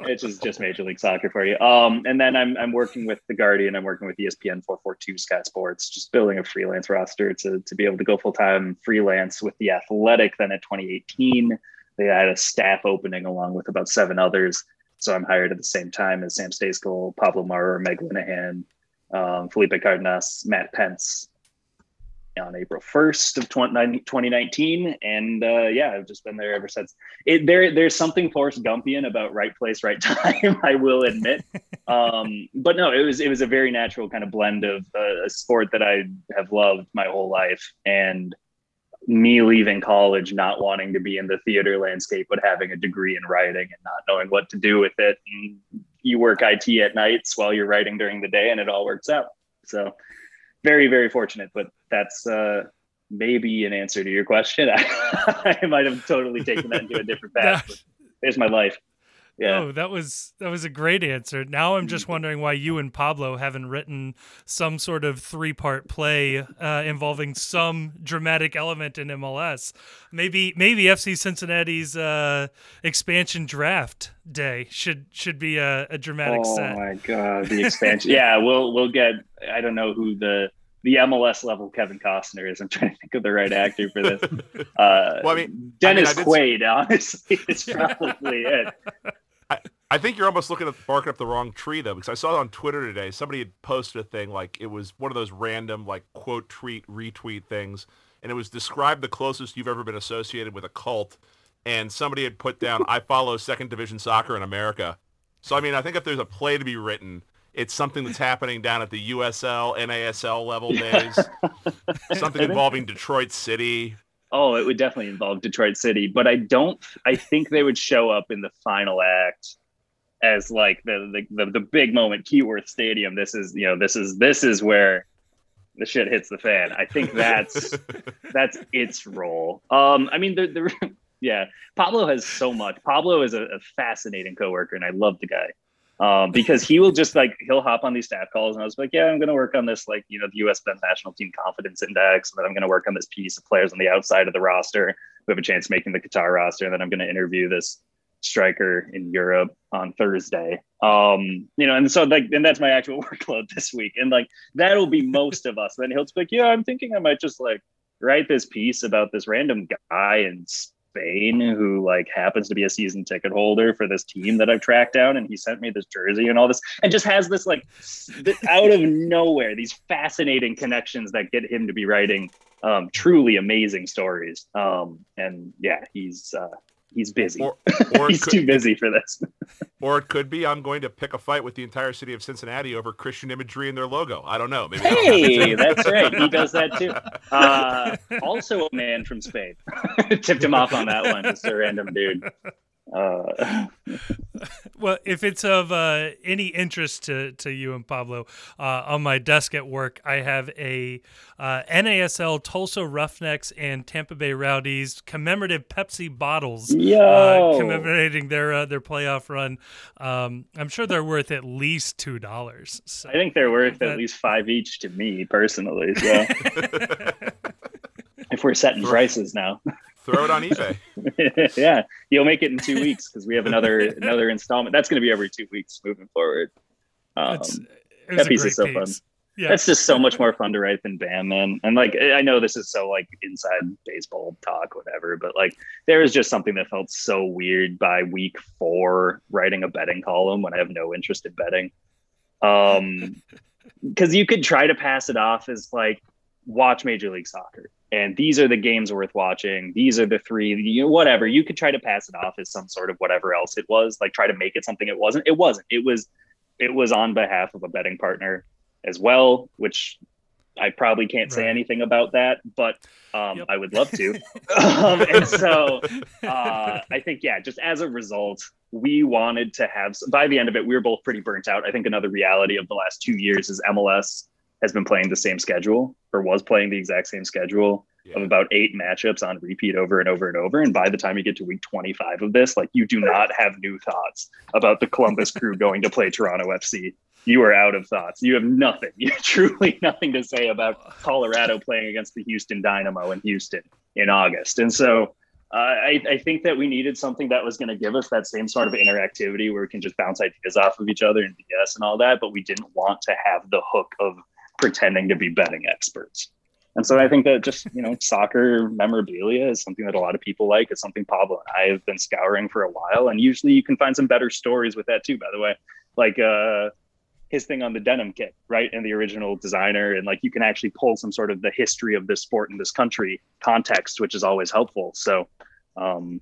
it's just, just Major League Soccer for you. Um, and then I'm I'm working with the Guardian. I'm working with ESPN 442 Sky Sports, just building a freelance roster to to be able to go full time freelance with the Athletic. Then at 2018, they had a staff opening along with about seven others. So I'm hired at the same time as Sam Stejskal, Pablo Maurer, Meg Linehan, um, Felipe Cardenas, Matt Pentz, on April 1st of 2019. And uh, yeah, I've just been there ever since. It, there, there's something Forrest Gumpian about right place, right time, I will admit. Um, but no, it was, it was a very natural kind of blend of uh, a sport that I have loved my whole life and me leaving college, not wanting to be in the theater landscape, but having a degree in writing and not knowing what to do with it. And you work IT at nights while you're writing during the day and it all works out. So very, very fortunate, but that's uh, maybe an answer to your question. I, I might have totally taken that into a different path. there's my life. Yeah. Oh, that was that was a great answer. Now I'm just wondering why you and Pablo haven't written some sort of three part play uh, involving some dramatic element in MLS. Maybe maybe FC Cincinnati's uh, expansion draft day should should be a, a dramatic oh set. Oh my god, the expansion! yeah, we'll we'll get. I don't know who the the MLS level Kevin Costner is. I'm trying to think of the right actor for this. Uh, well, I mean, Dennis I mean, I Quaid, see... honestly, is probably it. I, I think you're almost looking at barking up the wrong tree though, because I saw on Twitter today somebody had posted a thing like it was one of those random like quote tweet retweet things, and it was describe the closest you've ever been associated with a cult, and somebody had put down I follow second division soccer in America. So I mean, I think if there's a play to be written, it's something that's happening down at the USL, NASL level days. something involving Detroit City. Oh, it would definitely involve Detroit City, but I don't. I think they would show up in the final act as like the the the, the big moment, Keyworth Stadium. This is you know this is this is where the shit hits the fan. I think that's that's its role. Um, I mean the the yeah, Pablo has so much. Pablo is a, a fascinating coworker, and I love the guy um, because he will just like he'll hop on these staff calls and I was like, yeah, I'm going to work on this like you know the U.S. men's national team confidence index, and then I'm going to work on this piece of players on the outside of the roster who have a chance making the Qatar roster, and then I'm going to interview this striker in Europe on Thursday. Um, you know, and so like, and that's my actual workload this week, and like that'll be most of us. then he'll be like, yeah, I'm thinking I might just like write this piece about this random guy in Spain who like happens to be a season ticket holder for this team that I've tracked down, and he sent me this jersey and all this, and just has this like out of nowhere these fascinating connections that get him to be writing um, truly amazing stories. Um, and yeah, he's uh, he's busy. Or, or he's could, too busy for this. or it could be I'm going to pick a fight with the entire city of Cincinnati over Christian imagery in their logo. I don't know. Maybe hey, that's right. He does that too. Uh, also, a man from Spain tipped him off on that one. Just a random dude. Uh, well, if it's of uh, any interest to, to you and Pablo, uh, on my desk at work, I have a uh, NASL Tulsa Roughnecks and Tampa Bay Rowdies commemorative Pepsi bottles uh, commemorating their uh, their playoff run. Um, I'm sure they're worth at least two dollars. So I think they're worth at least five each to me personally. So. if we're setting prices now. Throw it on eBay. yeah, you'll make it in two weeks because we have another another installment. That's going to be every two weeks moving forward. Um, that piece is so piece. fun. Yeah. That's just so much more fun to write than Bam, man. And like, I know this is so like inside baseball talk, whatever, but like, there is just something that felt so weird by week four writing a betting column when I have no interest in betting. Um, because you could try to pass it off as like, watch Major League Soccer and these are the games worth watching. These are the three, you know, whatever. You could try to pass it off as some sort of whatever else it was, like try to make it something it wasn't. It wasn't. It was it was on behalf of a betting partner as well, which I probably can't right. say anything about that, but um, yep. I would love to. um, and so uh, I think, yeah, just as a result, we wanted to have, by the end of it, we were both pretty burnt out. I think another reality of the last two years is MLS has been playing the same schedule or was playing the exact same schedule yeah. of about eight matchups on repeat over and over and over. And by the time you get to week 25 of this, like you do not have new thoughts about the Columbus crew going to play Toronto FC. You are out of thoughts. You have nothing. You have truly nothing to say about Colorado playing against the Houston Dynamo in Houston in August. And so uh, I, I, think that we needed something that was going to give us that same sort of interactivity where we can just bounce ideas off of each other and BS and all that. But we didn't want to have the hook of pretending to be betting experts. And so I think that just, you know, soccer memorabilia is something that a lot of people like. It's something Pablo and I have been scouring for a while. And usually you can find some better stories with that too, by the way. Like uh his thing on the denim kit, right? And the original designer. And like you can actually pull some sort of the history of this sport in this country context, which is always helpful. So um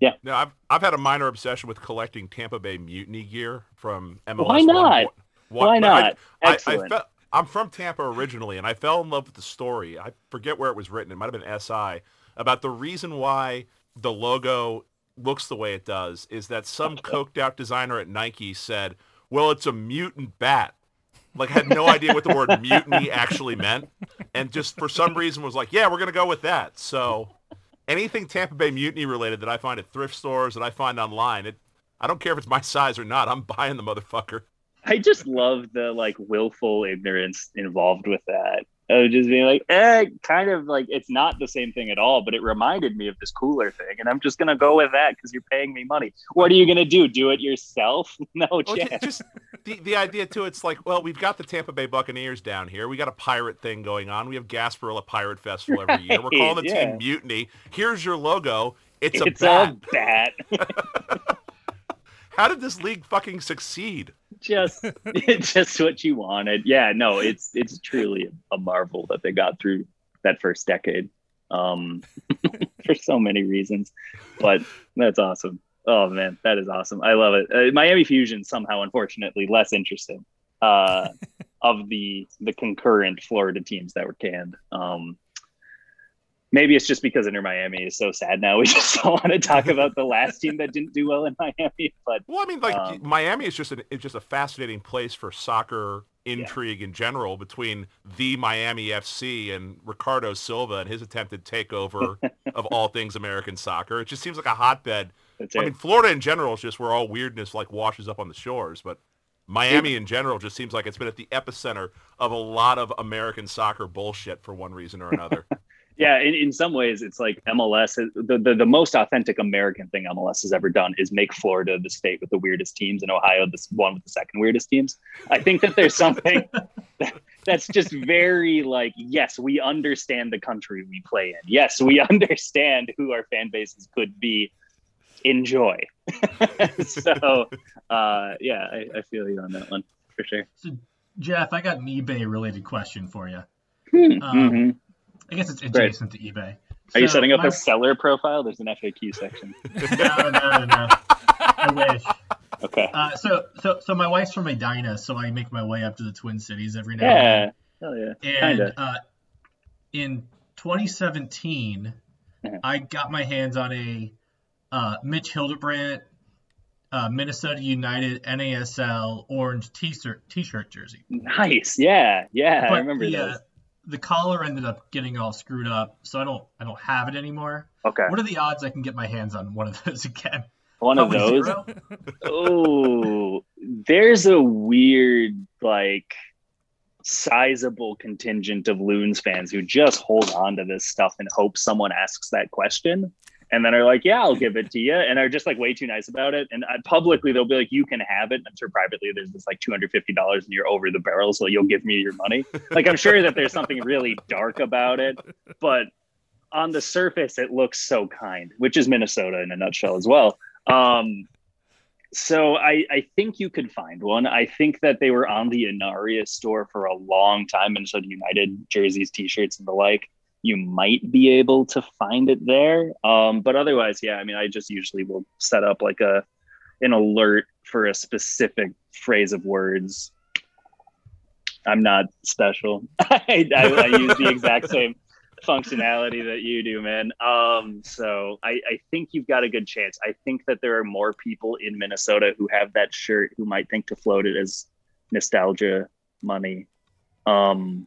yeah. No, I've I've had a minor obsession with collecting Tampa Bay Mutiny gear from MLS. Why not? One, Why not? I, Excellent. I, I, I'm from Tampa originally, and I fell in love with the story. I forget where it was written. It might have been SI about the reason why the logo looks the way it does is that some coked out designer at Nike said, "Well, it's a mutant bat." Like had no idea what the word mutiny actually meant, and just for some reason was like, "Yeah, we're gonna go with that." So anything Tampa Bay Mutiny related that I find at thrift stores that I find online, it I don't care if it's my size or not. I'm buying the motherfucker. I just love the like willful ignorance involved with that. Of just being like, eh, kind of like it's not the same thing at all, but it reminded me of this cooler thing, and I'm just gonna go with that because you're paying me money. What are you gonna do? Do it yourself? No chance. Just the the idea too. It's like, well, we've got the Tampa Bay Buccaneers down here. We got a pirate thing going on. We have Gasparilla Pirate Festival every year. We're calling the yeah. team Mutiny. Here's your logo. It's a it's bat. a bat. How did this league fucking succeed? Just just what you wanted. Yeah, no, it's it's truly a marvel that they got through that first decade. Um, for so many reasons, but that's awesome. Oh man, that is awesome. I love it. Uh, Miami Fusion somehow, unfortunately, less interesting uh, of the the concurrent Florida teams that were canned. Um, maybe it's just because Inter Miami is so sad now. We just don't want to talk about the last team that didn't do well in Miami. But well, I mean, like um, Miami is just an, it's just a fascinating place for soccer intrigue yeah. in general between the Miami FC and Ricardo Silva and his attempted takeover of all things American soccer. It just seems like a hotbed. That's I it. mean, Florida in general is just where all weirdness like washes up on the shores, but Miami in general just seems like it's been at the epicenter of a lot of American soccer bullshit for one reason or another. yeah, in, in some ways, it's like MLS. The, the the most authentic American thing MLS has ever done is make Florida the state with the weirdest teams, and Ohio the one with the second weirdest teams. I think that there's something. that's just very like yes we understand the country we play in yes we understand who our fan bases could be enjoy so uh yeah I, I feel you on that one for sure So, Jeff, I got an eBay related question for you. Mhm. Um, I guess it's adjacent to eBay. are you setting up my- a seller profile? There's an faq section. No, no, no. I wish. okay. Uh, so, so, so my wife's from Edina, so I make my way up to the Twin Cities every now yeah. hell yeah. And And uh, in 2017, Mhm. I got my hands on a uh, Mitch Hildebrandt uh, Minnesota United NASL orange t-shirt t-shirt jersey. nice. Yeah. Yeah i remember the, uh, the collar ended up getting all screwed up, so I don't I don't have it anymore. okay. What are the odds I can get my hands on one of those again? one of those? oh there's a weird like sizable contingent of loons fans who just hold on to this stuff and hope someone asks that question and then are like yeah i'll give it to you. And are just like way too nice about it. And uh, publicly they'll be like you can have it. I'm sure privately there's this like $250 and you're over the barrel so you'll give me your money. Like i'm sure that there's something really dark about it but on the surface it looks so kind which is minnesota in a nutshell as well. Um, so I, I think you could find one. I think that they were on the Inaria store for a long time, and Minnesota United jerseys, T-shirts, and the like. You might be able to find it there, um, but otherwise, yeah. I mean, I just usually will set up like a an alert for a specific phrase of words. I'm not special. I, I, I use the exact same functionality that you do, man. Um, so I, I think you've got a good chance. I think that there are more people in Minnesota who have that shirt who might think to float it as nostalgia money um,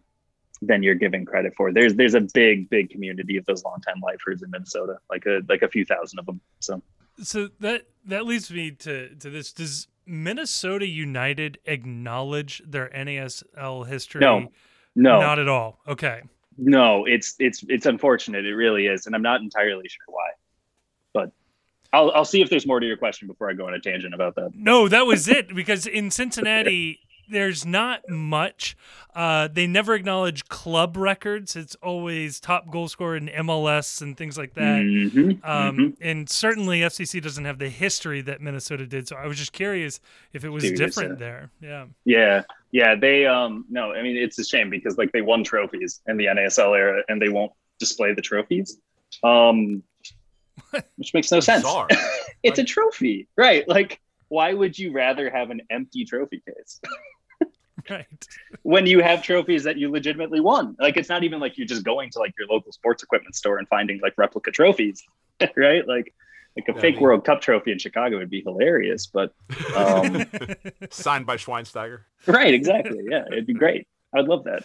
than you're giving credit for. There's there's a big big community of those longtime lifers in Minnesota, like a like a few thousand of them. So So that that leads me to to this. Does Minnesota United acknowledge their NASL history? No. no, Not at all. Okay. no, it's it's it's unfortunate. It really is, and I'm not entirely sure why. But I'll I'll see if there's more to your question before I go on a tangent about that. No, that was it. Because in Cincinnati, there's not much. Uh, they never acknowledge club records. It's always top goal scorer in MLS and things like that. Mhm, Um, mhm. And certainly FCC doesn't have the history that Minnesota did. So I was just curious if it was Curious, different yeah. there. Yeah. Yeah, yeah. They um no, I mean it's a shame because like they won trophies in the NASL era and they won't display the trophies. Um which makes no sense. Bizarre. it's a trophy. Right. Like why would you rather have an empty trophy case Right. when you have trophies that you legitimately won? Like it's not even like you're just going to like your local sports equipment store and finding like replica trophies, right? Like like a Yeah, I fake mean- World Cup trophy in Chicago would be hilarious, but um Signed by Schweinsteiger. right, exactly. Yeah, it'd be great. I'd love that.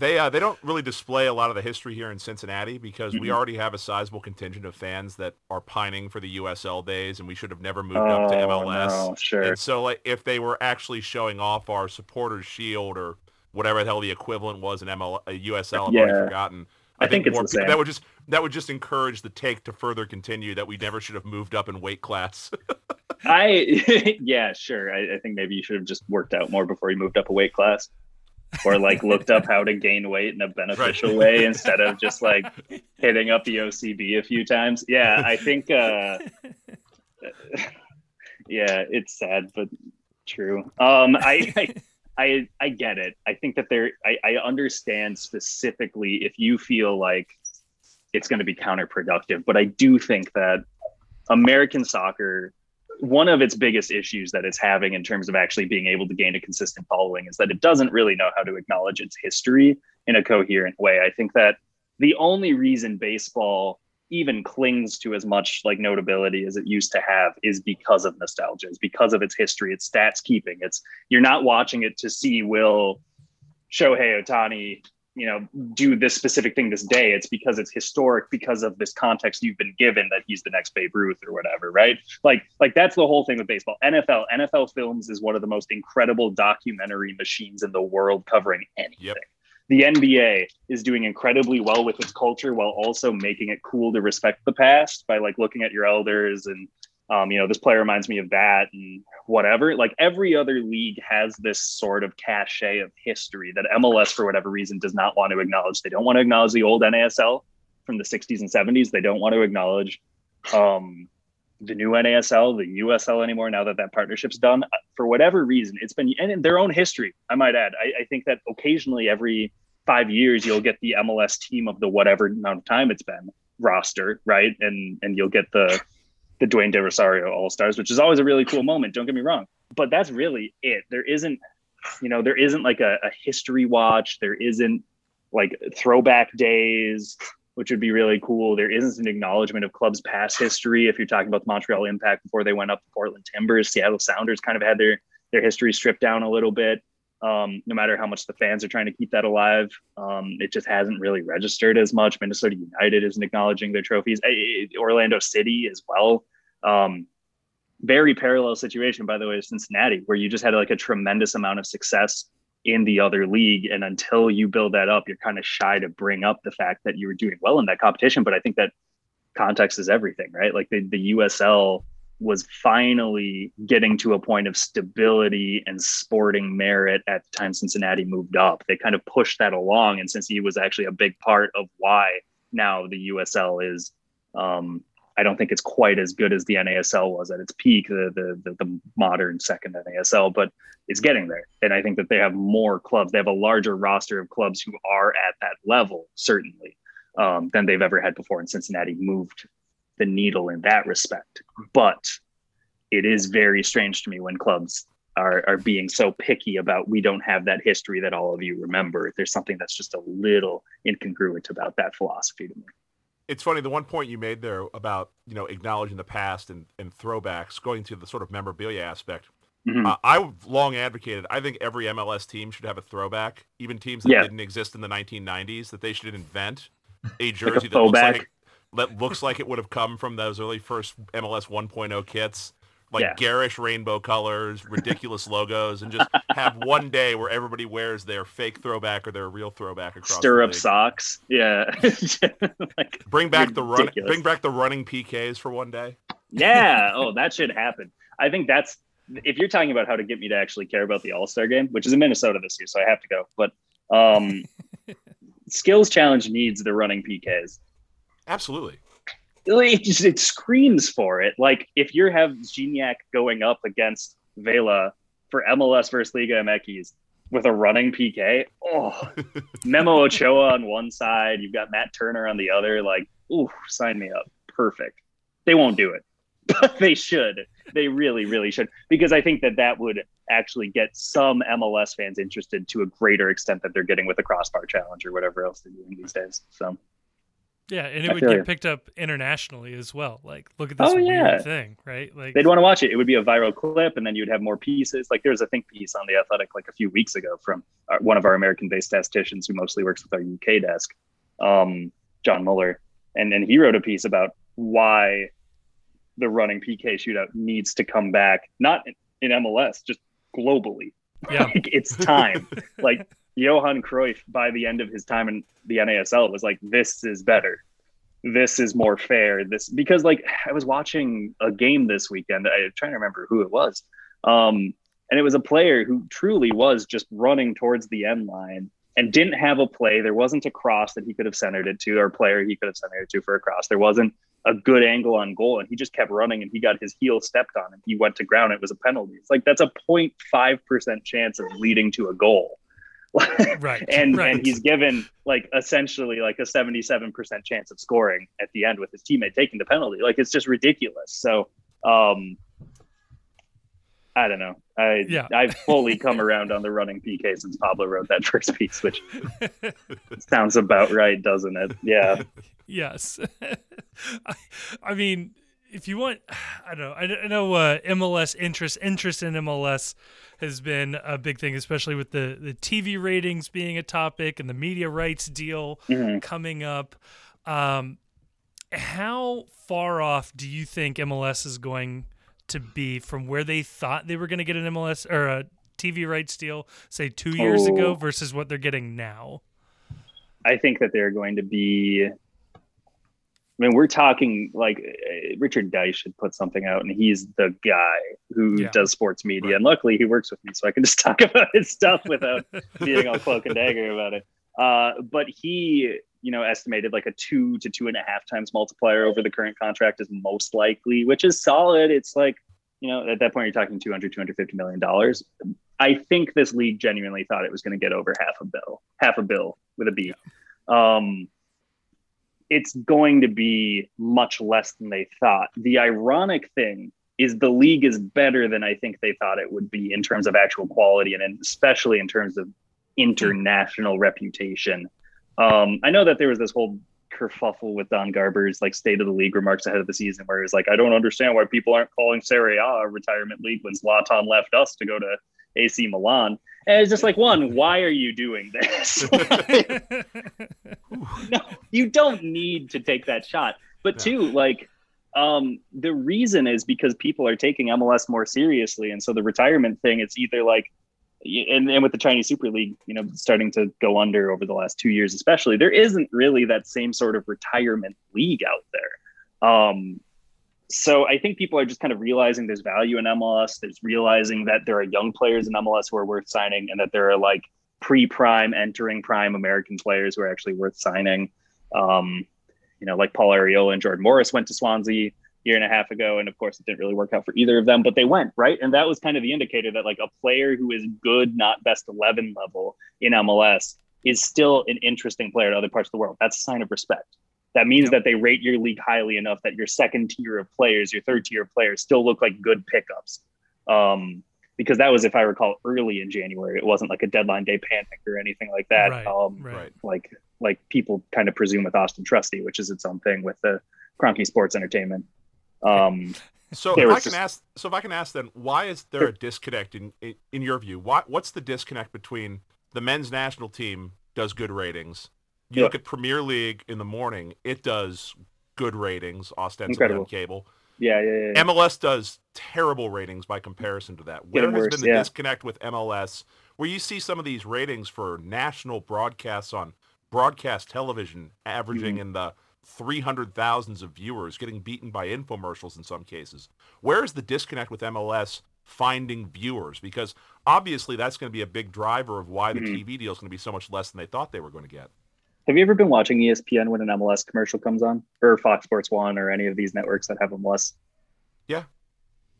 They uh, they don't really display a lot of the history here in Cincinnati because we Mhm. already have a sizable contingent of fans that are pining for the USL days, and we should have never moved up to MLS. Oh, no, sure. And so, like, if they were actually showing off our supporters shield or whatever the hell the equivalent was in ML, uh, USL, I've already Yeah. forgotten. I think it's more the same. That would just that would just encourage the take to further continue that we never should have moved up in weight class. I yeah, sure. I, I think maybe you should have just worked out more before you moved up a weight class, or like looked up how to gain weight in a beneficial Right. way instead of just like hitting up the OCB a few times. Yeah, I think. uh Yeah, it's sad but true. Um, I. I I, I get it. I think that there, I, I understand specifically if you feel like it's going to be counterproductive, but I do think that American soccer one of its biggest issues that it's having in terms of actually being able to gain a consistent following is that it doesn't really know how to acknowledge its history in a coherent way. I think that the only reason baseball even clings to as much like notability as it used to have is because of nostalgia, is because of its history, its stats keeping. It's you're not watching it to see will Shohei Otani you know do this specific thing this day. It's because it's historic because of this context you've been given that he's the next babe ruth or whatever right? Like like that's the whole thing with baseball. Nfl nfl films is one of the most incredible documentary machines in the world covering anything. Yep. the nba is doing incredibly well with its culture while also making it cool to respect the past by like looking at your elders and Um, you know, this player reminds me of that and whatever. Like every other league has this sort of cachet of history that MLS, for whatever reason, does not want to acknowledge. They don't want to acknowledge the old NASL from the 60s and 70s. They don't want to acknowledge um, the new NASL, the USL anymore. Now that that partnership's done, uh, for whatever reason, it's been and in their own history. I might add. I, I think that occasionally, every five years, you'll get the MLS team of the whatever amount of time it's been roster, right? And and you'll get the the Dwayne De Rosario All Stars, which is always a really cool moment. Don't get me wrong, but that's really it. There isn't, you know, there isn't like a, a history watch. There isn't like throwback days which would be really cool. There isn't an acknowledgement of club's past history. If you're talking about the Montreal Impact before they went up to Portland Timbers, Seattle Sounders kind of had their their history stripped down a little bit. Um, no matter how much the fans are trying to keep that alive, um, it just hasn't really registered as much. Minnesota United isn't acknowledging their trophies. Orlando City as well. Um, very parallel situation, by the way, to Cincinnati, where you just had like a tremendous amount of success in the other league. And until you build that up, you're kind of shy to bring up the fact that you were doing well in that competition. But I think that context is everything, right? Like the, the USL was finally getting to a point of stability and sporting merit at the time Cincinnati moved up. They kind of pushed that along. And since he was actually a big part of why now the USL is um, I don't think it's quite as good as the NASL was at its peak, the the the, the modern second NASL, but it's getting there. And I think that they have more clubs. They have a larger roster of clubs who are at that level, certainly, um, than they've ever had before. And Cincinnati moved the needle in that respect. But it is very strange to me when clubs are, are being so picky about we don't have that history that all of you remember. There's something that's just a little incongruent about that philosophy to me it's funny the one point you made there about you know acknowledging the past and, and throwbacks going to the sort of memorabilia aspect mm-hmm. uh, i've long advocated i think every mls team should have a throwback even teams that yeah. didn't exist in the 1990s that they should invent a jersey like a that, looks like, that looks like it would have come from those early first mls 1.0 kits like yeah. garish rainbow colors, ridiculous logos, and just have one day where everybody wears their fake throwback or their real throwback across. Stirrup socks, yeah. like, bring back ridiculous. the run, bring back the running PKs for one day. Yeah, oh, that should happen. I think that's if you're talking about how to get me to actually care about the All Star game, which is in Minnesota this year, so I have to go. But um, skills challenge needs the running PKs. Absolutely it just it screams for it. Like if you have Gignac going up against Vela for MLS versus Liga MX with a running PK, oh, Memo Ochoa on one side, you've got Matt Turner on the other. Like, ooh, sign me up. Perfect. They won't do it, but they should. They really, really should, because I think that that would actually get some MLS fans interested to a greater extent that they're getting with the crossbar challenge or whatever else they're doing these days. So. Yeah, and it I would get picked up internationally as well. Like, look at this oh, yeah. weird thing, right? Like they'd want to watch it. It would be a viral clip, and then you'd have more pieces. Like there's a think piece on the Athletic like a few weeks ago from our, one of our American-based statisticians who mostly works with our UK desk, um, John Muller, and and he wrote a piece about why the running PK shootout needs to come back, not in, in MLS, just globally. Yeah, like, it's time. like Johan Cruyff, by the end of his time in the NASL, was like, "This is better. This is more fair." This because like I was watching a game this weekend. I'm trying to remember who it was, um, and it was a player who truly was just running towards the end line and didn't have a play. There wasn't a cross that he could have centered it to, or a player he could have centered it to for a cross. There wasn't a good angle on goal, and he just kept running, and he got his heel stepped on, and he went to ground. It was a penalty. It's like that's a 0.5 percent chance of leading to a goal. Right. and right. and he's given like essentially like a 77% chance of scoring at the end with his teammate taking the penalty. Like it's just ridiculous. So um I don't know. I yeah. I've fully come around on the running PK since Pablo wrote that first piece, which sounds about right, doesn't it? Yeah. yes. I, I mean, if you want, I don't know. I, I know uh, MLS interest interest in MLS has been a big thing, especially with the the TV ratings being a topic and the media rights deal mm-hmm. coming up. Um, how far off do you think MLS is going to be from where they thought they were going to get an MLS or a TV rights deal, say two years oh. ago, versus what they're getting now? I think that they're going to be mean, we're talking like uh, Richard Deitsch should put something out, and he's the guy who Yeah. does sports media. Right. And luckily, he works with me, so I can just talk about his stuff without being all cloak and dagger about it. Uh, but he, you know, estimated like a two to two and a half times multiplier over the current contract is most likely, which is solid. It's like, you know, at that point, you're talking 200, 250 million dollars. I think this league genuinely thought it was going to get over half a bill, half a bill with a B. Um, it's going to be much less than they thought. The ironic thing is the league is better than I think they thought it would be in terms of actual quality and especially in terms of international reputation. Um, I know that there was this whole kerfuffle with Don Garber's like state of the league remarks ahead of the season where he's like, I don't understand why people aren't calling Serie A a retirement league when Zlatan left us to go to AC Milan. And it's just like, one, why are you doing this? no, you don't need to take that shot. But Yeah. two, like, um, the reason is because people are taking MLS more seriously, and so the retirement thing, it's either like, and, and with the Chinese Super League, you know, starting to go under over the last two years, especially, there isn't really that same sort of retirement league out there. Um, so I think people are just kind of realizing there's value in MLS. There's realizing that there are young players in MLS who are worth signing, and that there are like pre-prime, entering prime American players who are actually worth signing. Um, you know, like Paul Arriola and Jordan Morris went to Swansea a year and a half ago, and of course, it didn't really work out for either of them, but they went right, and that was kind of the indicator that like a player who is good, not best eleven level in MLS, is still an interesting player to other parts of the world. That's a sign of respect. That means that they rate your league highly enough that your second tier of players, your third tier of players, still look like good pickups. Um, because that was, if I recall, early in January. It wasn't like a deadline day panic or anything like that. Right, um, right. Right. Like like people kind of presume with Auston Trusty, which is its own thing with the Kroenke Sports Entertainment. Um, So if I was can just- ask, so if I can ask, then why is there a disconnect in in, in your view? Why, what's the disconnect between the men's national team does good ratings? You Yeah. look at Premier League in the morning; it does good ratings, ostensibly Incredible. on cable. yeah, yeah, yeah. yeah. MLS does terrible ratings by comparison to that. Where has been the disconnect with MLS, where you see some of these ratings for national broadcasts on broadcast television averaging Mm-hmm. in the 300 thousands of viewers, getting beaten by infomercials in some cases? Where is the disconnect with MLS finding viewers? Because obviously that's going to be a big driver of why the Mhm. TV deal is going to be so much less than they thought they were going to get. Have you ever been watching ESPN when an MLS commercial comes on, or Fox Sports One, or any of these networks that have MLS? Yeah.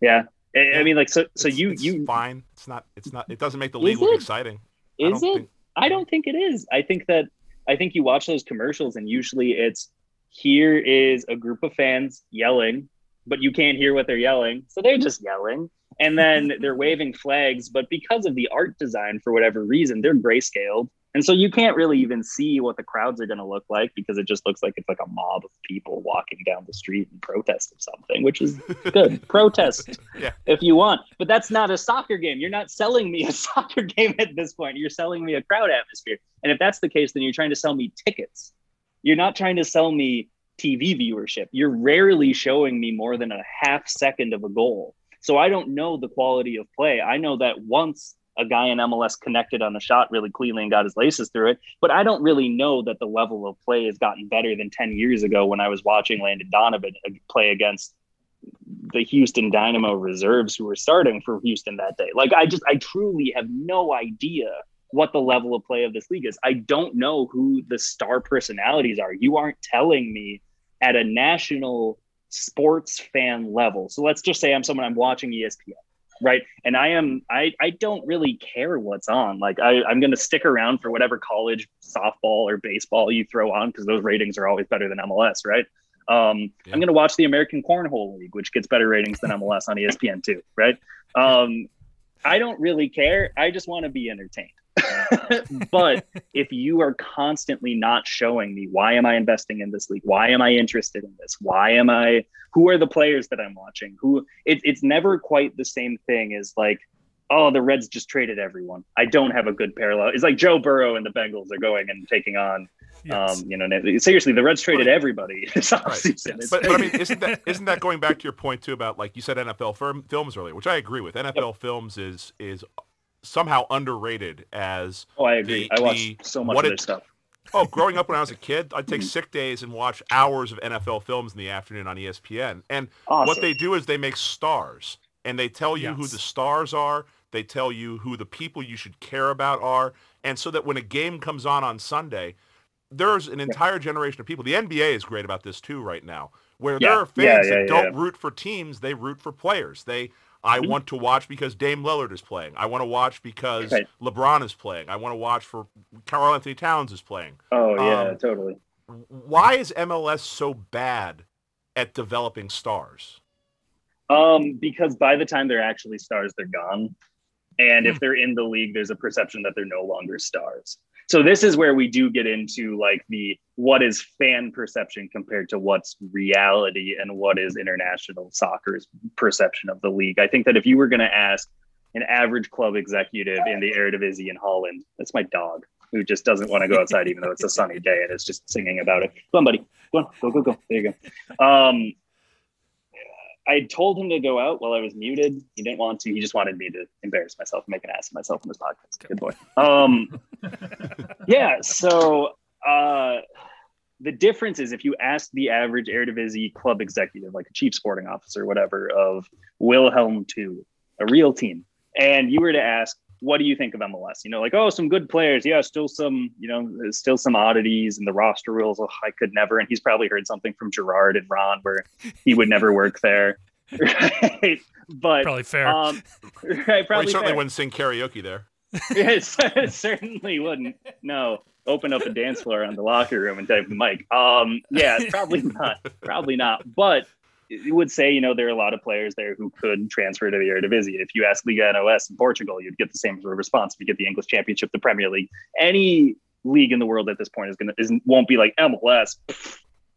Yeah. I, I mean, like, so, so It's- you, it's you, fine. It's not. It's not. It doesn't make the league look exciting. Is don't it? think- I don't think it is. I think that I think you watch those commercials and usually it's here is a group of fans yelling, but you can't hear what they're yelling. So they're just yelling. And then they're waving flags, but because of the art design for whatever reason, they're grayscaled. And so you can't really even see what the crowds are going to look like because it just looks like it's like a mob of people walking down the street in protest of something, which is good. Protest Yeah. if you want. But that's not a soccer game. You're not selling me a soccer game at this point. You're selling me a crowd atmosphere. And if that's the case, then you're trying to sell me tickets. You're not trying to sell me TV viewership. You're rarely showing me more than a half second of a goal. So I don't know the quality of play. I know that once a guy in MLS connected on a shot really cleanly and got his laces through it, but I don't really know that the level of play has gotten better than 10 years ago when I was watching Landon Donovan play against the Houston Dynamo reserves who were starting for Houston that day. Like I just I truly have no idea what the level of play of this league is. I don't know who the star personalities are. You aren't telling me at a national sports fan level. So let's just say I'm someone I'm watching ESPN, right? And I am I I don't really care what's on. Like I I'm going to stick around for whatever college softball or baseball you throw on because those ratings are always better than MLS, right? Um, Yeah. I'm going to watch the American Cornhole League, which gets better ratings than MLS on ESPN too, right? Um, I don't really care. I just want to be entertained. but if you are constantly not showing me why am I investing in this league? Why am I interested in this? Why am I who are the players that I'm watching? Who it, it's never quite the same thing as like, oh, the Reds just traded everyone. I don't have a good parallel. It's like Joe Burrow and the Bengals are going and taking on Yes. um, you know, seriously, the Reds traded everybody this Right. It's- But, but I mean, isn't that isn't that going back to your point too about like you said NFL firm, films earlier, which I agree with. NFL films is is somehow underrated as oh, I agree. the- I watch the- so much what of their it- stuff. Oh, growing up when I was a kid, I'd take mm-hmm. sick days and watch hours of NFL films in the afternoon on ESPN. And Awesome. what they do is they make stars, and they tell you who the stars are. They tell you who the people you should care about are, and so that when a game comes on on Sunday, there's an entire generation of people. The NBA is great about this too right now, where there are fans Yeah, that yeah, don't yeah. root for teams; they root for players. They I Mhm. want to watch because Dame Lillard is playing. I want to watch because Right. LeBron is playing. I want to watch for Karl-Anthony Towns is playing. Oh yeah, Um, totally. Why is MLS so bad at developing stars? Um, because by the time they're actually stars, they're gone. And Hmm. if they're in the league, there's a perception that they're no longer stars. So this is where we do get into like the what is fan perception compared to what's reality and what is international soccer's perception of the league. I think that if you were going to ask an average club executive in the Eredivisie in Holland, that's my dog who just doesn't want to go outside even though it's a sunny day and is just singing about it. Go on, buddy. Go on. Go, go, go. There you go. Um, I told him to go out while I was muted. He didn't want to. He just wanted me to embarrass myself and make an ass of myself on this podcast. Good boy. Um, yeah. So uh, the difference is if you ask the average Eredivisie club executive, like a chief sporting officer, whatever, of Willem II, a real team, and you were to ask, what do you think of MLS? You know, like, oh, some good players. Yeah, still some, you know, still some oddities and the roster rules. Oh, I could never. And he's probably heard something from Gerard and Ron where he would never work there. Right. But Probably fair. um, right, Well, probably you certainly fair. wouldn't sing karaoke there. Yes, it certainly wouldn't. No, open up a dance floor on the locker room and type the mic. Um, yeah, probably not. Probably not. But it would say, you know, there are a lot of players there who could transfer to the Eredivisie. If you ask Liga NOS in Portugal, you'd get the same sort of response. If you get the English Championship, the Premier League, any league in the world at this point is gonna isn't won't be like MLS,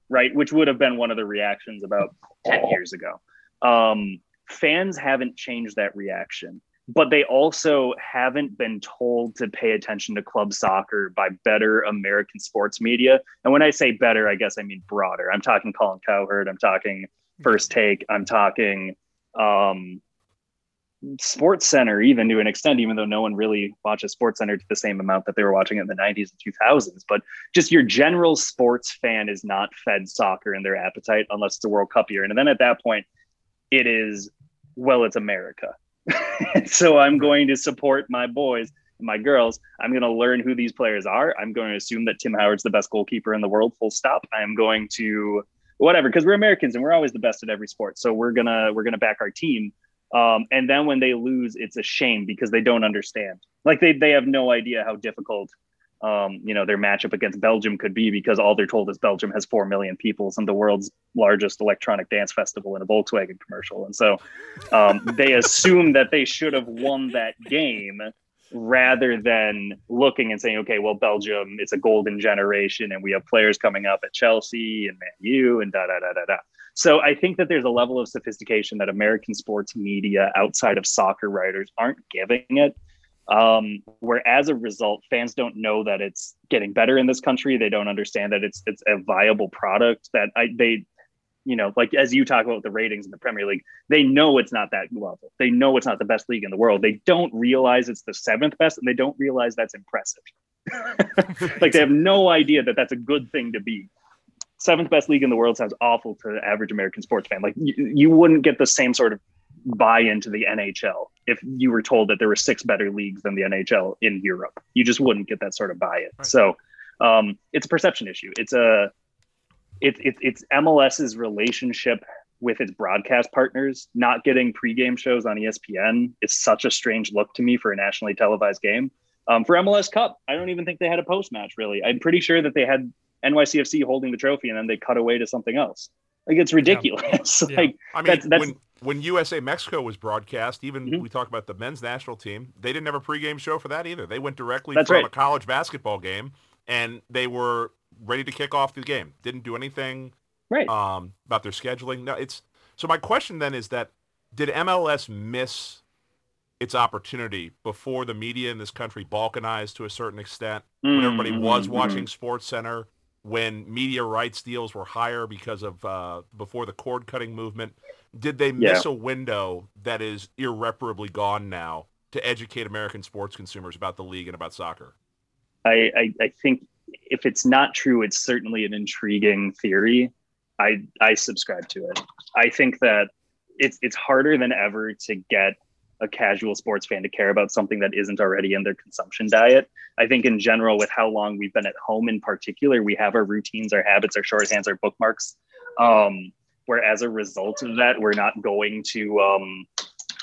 right? Which would have been one of the reactions about ten years ago. Um, fans haven't changed that reaction but they also haven't been told to pay attention to club soccer by better American sports media. And when I say better, I guess I mean broader. I'm talking Colin Cowherd, I'm talking First Take, I'm talking um, Sports Center, even to an extent, even though no one really watches Sports Center to the same amount that they were watching it in the 90s and 2000s. But just your general sports fan is not fed soccer in their appetite unless it's a World Cup year. And then at that point, it is, well, it's America. so I'm going to support my boys and my girls. I'm going to learn who these players are. I'm going to assume that Tim Howard's the best goalkeeper in the world, full stop. I'm going to whatever because we're Americans and we're always the best at every sport. So we're gonna we're gonna back our team. Um, and then when they lose, it's a shame because they don't understand. Like they they have no idea how difficult um, you know their matchup against Belgium could be because all they're told is Belgium has four million people and the world's largest electronic dance festival in a Volkswagen commercial, and so um, they assume that they should have won that game rather than looking and saying, okay, well, Belgium, it's a golden generation, and we have players coming up at Chelsea and Man U and da da da da da. So I think that there's a level of sophistication that American sports media outside of soccer writers aren't giving it. Um, where as a result, fans don't know that it's getting better in this country. They don't understand that it's it's a viable product that I they you know, like as you talk about the ratings in the Premier League, they know it's not that level. They know it's not the best league in the world. They don't realize it's the seventh best, and they don't realize that's impressive. like they have no idea that that's a good thing to be. Seventh best league in the world sounds awful to the average American sports fan. Like you, you wouldn't get the same sort of buy into the NHL if you were told that there were six better leagues than the NHL in Europe. You just wouldn't get that sort of buy in. Right. So um, it's a perception issue. It's a it, it, it's MLS's relationship with its broadcast partners. Not getting pregame shows on ESPN is such a strange look to me for a nationally televised game. Um, for MLS Cup, I don't even think they had a post match. Really, I'm pretty sure that they had NYCFC holding the trophy and then they cut away to something else. Like it's ridiculous. Yeah. like I mean, That's- that's- when when USA Mexico was broadcast, even Mhm. we talked about the men's national team, they didn't have a pregame show for that either. They went directly That's from right. a college basketball game, and they were ready to kick off the game. Didn't do anything right. um, about their scheduling. No, it's so. My question then is that did MLS miss its opportunity before the media in this country balkanized to a certain extent? when everybody was Mhm, watching Sports Center, when media rights deals were higher because of uh, before the cord cutting movement, did they miss a window that is irreparably gone now to educate American sports consumers about the league and about soccer? I, I, I think if it's not true, it's certainly an intriguing theory. I I subscribe to it. I think that it's it's harder than ever to get a casual sports fan to care about something that isn't already in their consumption diet. I think in general, with how long we've been at home in particular, we have our routines, our habits, our shorthands, our bookmarks. Um, where as a result of that, we're not going to um,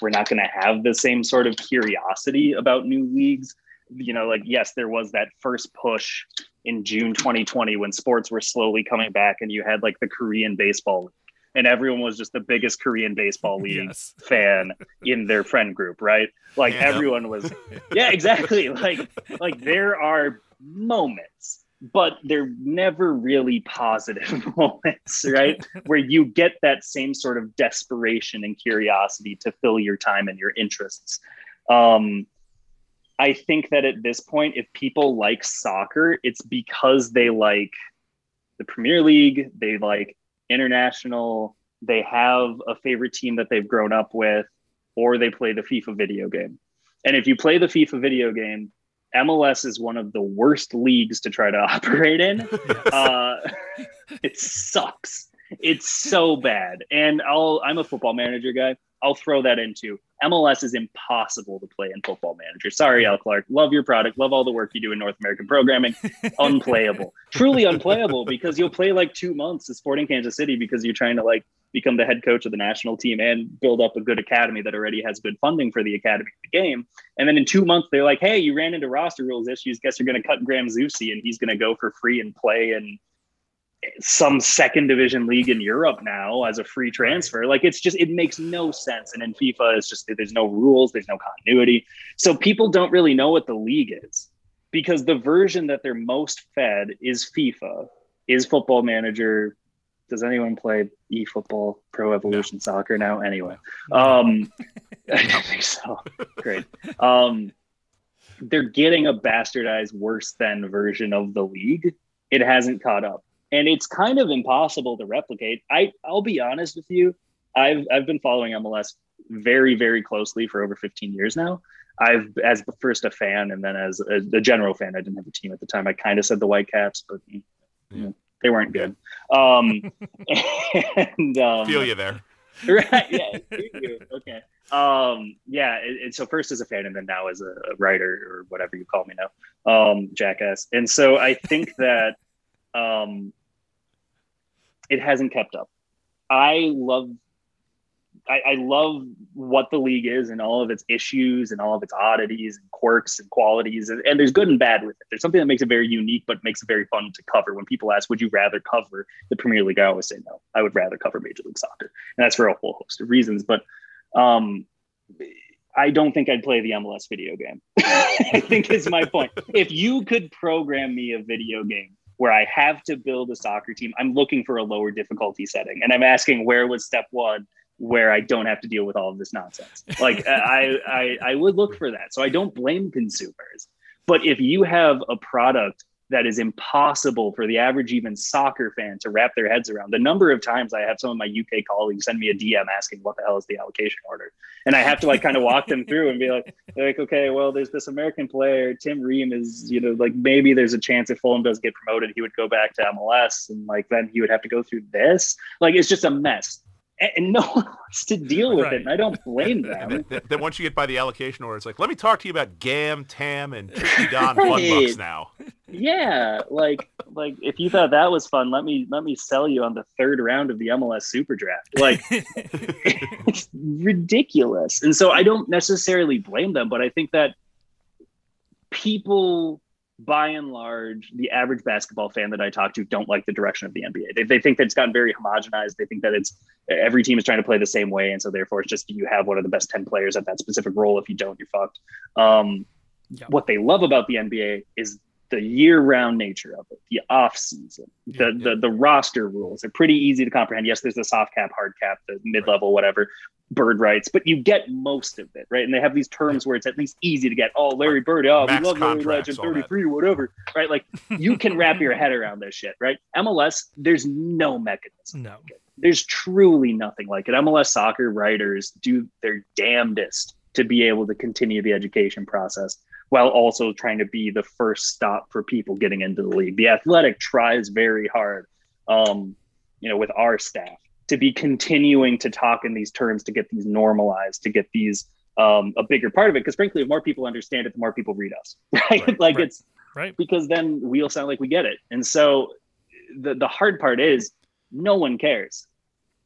we're not going to have the same sort of curiosity about new leagues. You know, like yes, there was that first push in June 2020 when sports were slowly coming back, and you had like the Korean baseball and everyone was just the biggest Korean baseball league yes. fan in their friend group, right? Like yeah. everyone was Yeah, exactly. Like like there are moments, but they're never really positive moments, right? Where you get that same sort of desperation and curiosity to fill your time and your interests. Um I think that at this point, if people like soccer, it's because they like the Premier League, they like international, they have a favorite team that they've grown up with, or they play the FIFA video game. And if you play the FIFA video game, MLS is one of the worst leagues to try to operate in. Uh, it sucks. It's so bad. And I'll, I'm a football manager guy. I'll throw that into MLS is impossible to play in Football Manager. Sorry, Al Clark. Love your product. Love all the work you do in North American programming. unplayable. Truly unplayable because you'll play like two months at Sporting Kansas City because you're trying to like become the head coach of the national team and build up a good academy that already has good funding for the academy the game. And then in two months, they're like, hey, you ran into roster rules issues. Guess you're going to cut Graham Zusi and he's going to go for free and play and some second division league in Europe now as a free transfer. Like it's just it makes no sense. And in FIFA, it's just there's no rules, there's no continuity. So people don't really know what the league is because the version that they're most fed is FIFA, is Football Manager. Does anyone play eFootball Pro Evolution no. Soccer now? Anyway, um, I don't think so. Great. Um, they're getting a bastardized, worse than version of the league. It hasn't caught up and it's kind of impossible to replicate. I I'll be honest with you, I've I've been following MLS very very closely for over 15 years now. I've as first a fan and then as a, a general fan. I didn't have a team at the time. I kind of said the Whitecaps, but you know, they weren't good. Um, and um, feel you there. right? Yeah. okay. Um, yeah. And, so first as a fan, and then now as a, a writer or whatever you call me now, um, jackass. And so I think that um, it hasn't kept up. I love I, I, love what the league is and all of its issues and all of its oddities and quirks and qualities. And, and, there's good and bad with it. There's something that makes it very unique, but makes it very fun to cover. When people ask, would you rather cover the Premier League? I always say no. I would rather cover Major League Soccer. And that's for a whole host of reasons. But um, I don't think I'd play the MLS video game. I think is my point. If you could program me a video game where I have to build a soccer team, I'm looking for a lower difficulty setting. And I'm asking where was step one where I don't have to deal with all of this nonsense. Like uh, I, I, I would look for that. So I don't blame consumers. But if you have a product that is impossible for the average even soccer fan to wrap their heads around. The number of times I have some of my UK colleagues send me a DM asking what the hell is the allocation order, and I have to like kind of walk them through and be like, like okay, well, there's this American player, Tim Ream is, you know, like maybe there's a chance if Fulham does get promoted, he would go back to MLS, and like then he would have to go through this. Like it's just a mess and no one wants to deal with right. it. And I don't blame them. then, then, once you get by the allocation order, it's like, let me talk to you about Gam, Tam, and Tricky Don right. Bucks now. Yeah, like like if you thought that was fun, let me let me sell you on the third round of the MLS Super Draft. Like it's ridiculous. And so I don't necessarily blame them, but I think that people by and large, the average basketball fan that I talk to don't like the direction of the NBA. They, they think that it's gotten very homogenized. They think that it's every team is trying to play the same way, and so therefore it's just you have one of the best ten players at that specific role. If you don't, you're fucked. Um. What they love about the NBA is the year-round nature of it, the off-season, the, yeah, yeah. the the roster rules. They're pretty easy to comprehend. Yes, there's the soft cap, hard cap, the mid-level, whatever, bird rights, but you get most of it, right? And they have these terms where it's at least easy to get. Oh, Larry Bird, oh, Max we love Larry Legend, 33, whatever, right? Like you can wrap your head around this shit, right? MLS, there's no mechanism. No. There's truly nothing like it. MLS soccer writers do their damnedest to be able to continue the education process while also trying to be the first stop for people getting into the league. The athletic tries very hard, um, you know, with our staff to be continuing to talk in these terms to get these normalized, to get these um, a bigger part of it. Because frankly, if more people understand it, the more people read us, right? right like right, it's right because then we'll sound like we get it. And so the the hard part is no one cares.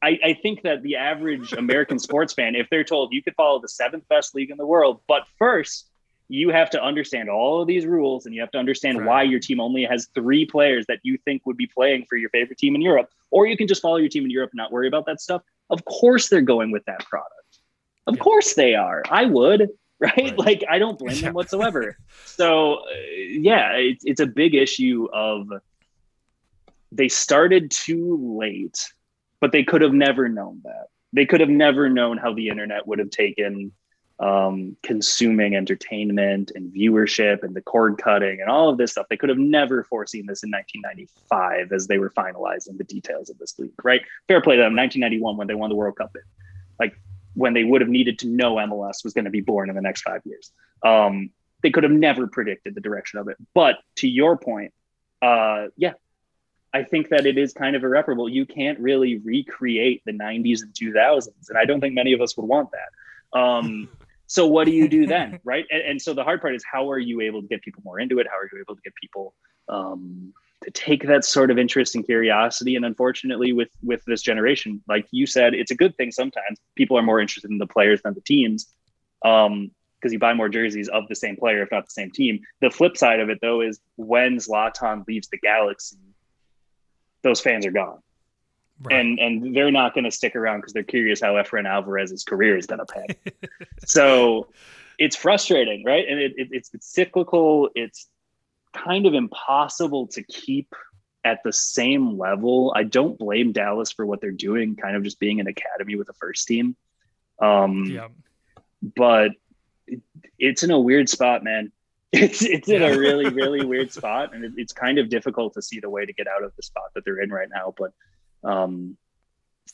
I, I think that the average American sports fan, if they're told you could follow the seventh best league in the world, but first you have to understand all of these rules and you have to understand right. why your team only has three players that you think would be playing for your favorite team in Europe, or you can just follow your team in Europe and not worry about that stuff. Of course, they're going with that product. Of yeah. course, they are. I would, right? right. Like, I don't blame them whatsoever. so, uh, yeah, it, it's a big issue of they started too late, but they could have never known that. They could have never known how the internet would have taken um, consuming entertainment and viewership and the cord cutting and all of this stuff. They could have never foreseen this in 1995 as they were finalizing the details of this league, right? Fair play to them. 1991 when they won the World Cup, like when they would have needed to know MLS was going to be born in the next five years. Um, they could have never predicted the direction of it. But to your point, uh, yeah, I think that it is kind of irreparable. You can't really recreate the 90s and 2000s, and I don't think many of us would want that. Um, So what do you do then, right? And, and, so the hard part is how are you able to get people more into it? How are you able to get people um, to take that sort of interest and curiosity? And unfortunately, with with this generation, like you said, it's a good thing. Sometimes people are more interested in the players than the teams, because um, you buy more jerseys of the same player, if not the same team. The flip side of it, though, is when Zlatan leaves the Galaxy, those fans are gone. Right. And and they're not going to stick around because they're curious how Efrain Alvarez's career is going to pan. so it's frustrating, right? And it, it, it's, it's cyclical. It's kind of impossible to keep at the same level. I don't blame Dallas for what they're doing, kind of just being an academy with a first team. Um, yeah. But it, it's in a weird spot, man. It's it's in a really really weird spot, and it, it's kind of difficult to see the way to get out of the spot that they're in right now. But um,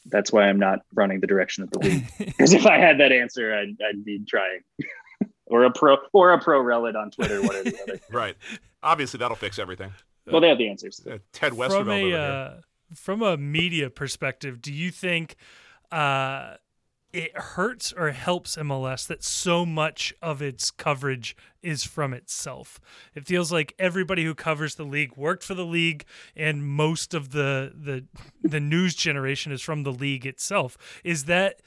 that's why I'm not running the direction of the league. Because if I had that answer, I'd, I'd be trying. or a pro or a pro relit on Twitter, whatever the other. right. Obviously, that'll fix everything. Well, they have the answers. Uh, Ted Westervelt from a uh, from a media perspective, do you think uh, it hurts or helps MLS that so much of its coverage is from itself. It feels like everybody who covers the league worked for the league and most of the the the news generation is from the league itself. Is that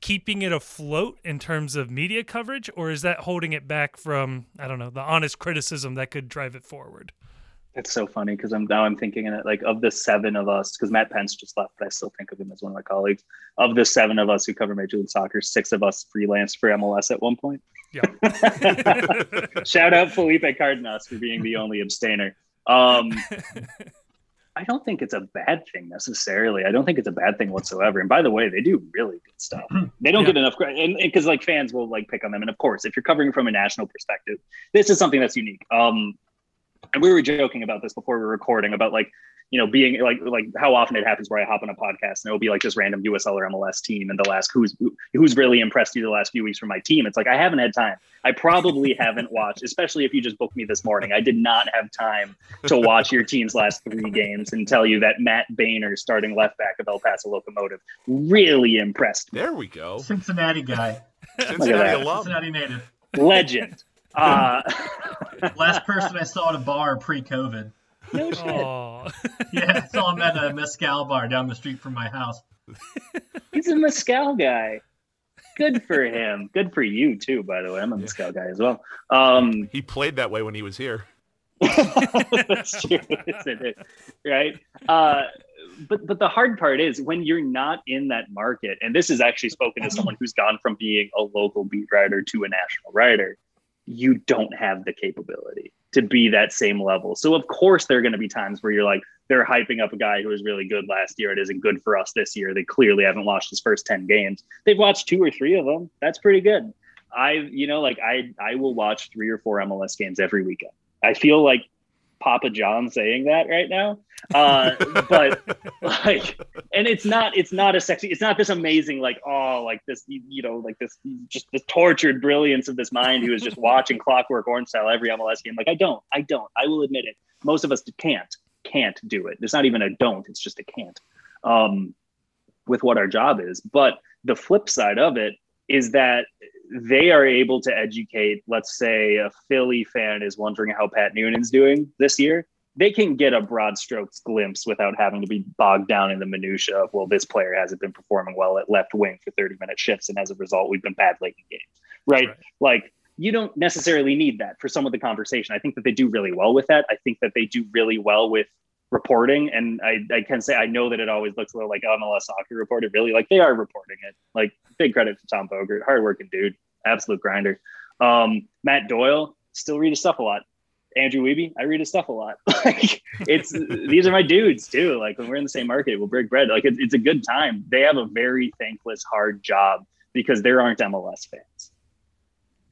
keeping it afloat in terms of media coverage or is that holding it back from I don't know, the honest criticism that could drive it forward? It's so funny because I'm now I'm thinking in it like of the seven of us because Matt Pentz just left, but I still think of him as one of my colleagues. Of the seven of us who cover Major League Soccer, six of us freelanced for MLS at one point. Yeah. Shout out Felipe Cardenas for being the only abstainer. Um, I don't think it's a bad thing necessarily. I don't think it's a bad thing whatsoever. And by the way, they do really good stuff. They don't yeah. get enough credit, and because like fans will like pick on them. And of course, if you're covering from a national perspective, this is something that's unique. Um, and we were joking about this before we were recording about like you know being like like how often it happens where I hop on a podcast and it'll be like this random USL or MLS team and they'll ask who's who's really impressed you the last few weeks from my team. It's like I haven't had time. I probably haven't watched, especially if you just booked me this morning. I did not have time to watch your team's last three games and tell you that Matt Bahner, starting left back of El Paso Locomotive, really impressed me. There we go. Cincinnati guy. Cincinnati alum. Cincinnati native. Legend. Uh, Last person I saw at a bar pre-COVID. No shit. yeah, I saw him at a mezcal bar down the street from my house. He's a mezcal guy. Good for him. Good for you too, by the way. I'm a mezcal guy as well. Um, he played that way when he was here. That's true, isn't it? Right. Uh, but but the hard part is when you're not in that market, and this is actually spoken to someone who's gone from being a local beat writer to a national writer you don't have the capability to be that same level. So of course there are going to be times where you're like they're hyping up a guy who was really good last year. It isn't good for us this year. They clearly haven't watched his first 10 games. They've watched two or three of them. That's pretty good. I you know like I I will watch 3 or 4 MLS games every weekend. I feel like Papa John saying that right now. Uh, but like, and it's not, it's not a sexy, it's not this amazing, like, oh, like this, you know, like this, just the tortured brilliance of this mind who is just watching Clockwork Orange style every MLS game. Like, I don't, I don't, I will admit it. Most of us can't, can't do it. It's not even a don't, it's just a can't um, with what our job is. But the flip side of it is that they are able to educate, let's say a Philly fan is wondering how Pat Noonan's doing this year. They can get a broad strokes glimpse without having to be bogged down in the minutia of, well, this player hasn't been performing well at left wing for 30 minute shifts. And as a result, we've been bad late in games. Right? right. Like you don't necessarily need that for some of the conversation. I think that they do really well with that. I think that they do really well with reporting. And I, I can say I know that it always looks a little like MLS soccer reported. Really, like they are reporting it. Like big credit to Tom Bogert, hardworking dude, absolute grinder. Um, Matt Doyle still read his stuff a lot. Andrew Wiebe, I read his stuff a lot. like it's these are my dudes too. Like when we're in the same market, we'll break bread. Like it, it's a good time. They have a very thankless, hard job because there aren't MLS fans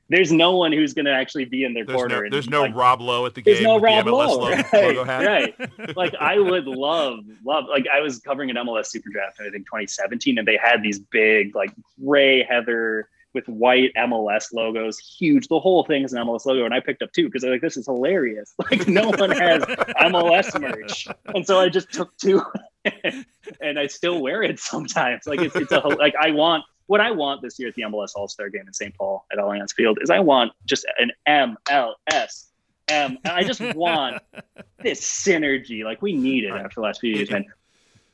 there's no one who's going to actually be in their there's corner. No, there's no like, Rob Lowe at the game. There's no Rob the Lowe, logo, right? Logo right? Like I would love, love. Like I was covering an MLS Super Draft, I think 2017, and they had these big, like gray heather with white MLS logos, huge. The whole thing is an MLS logo, and I picked up two because I'm like, this is hilarious. Like no one has MLS merch, and so I just took two, and I still wear it sometimes. Like it's, it's a like I want what I want this year at the MLS All Star Game in St. Paul at Allianz Field is I want just an MLS. M. I just want this synergy. Like we need it after the last few years, man.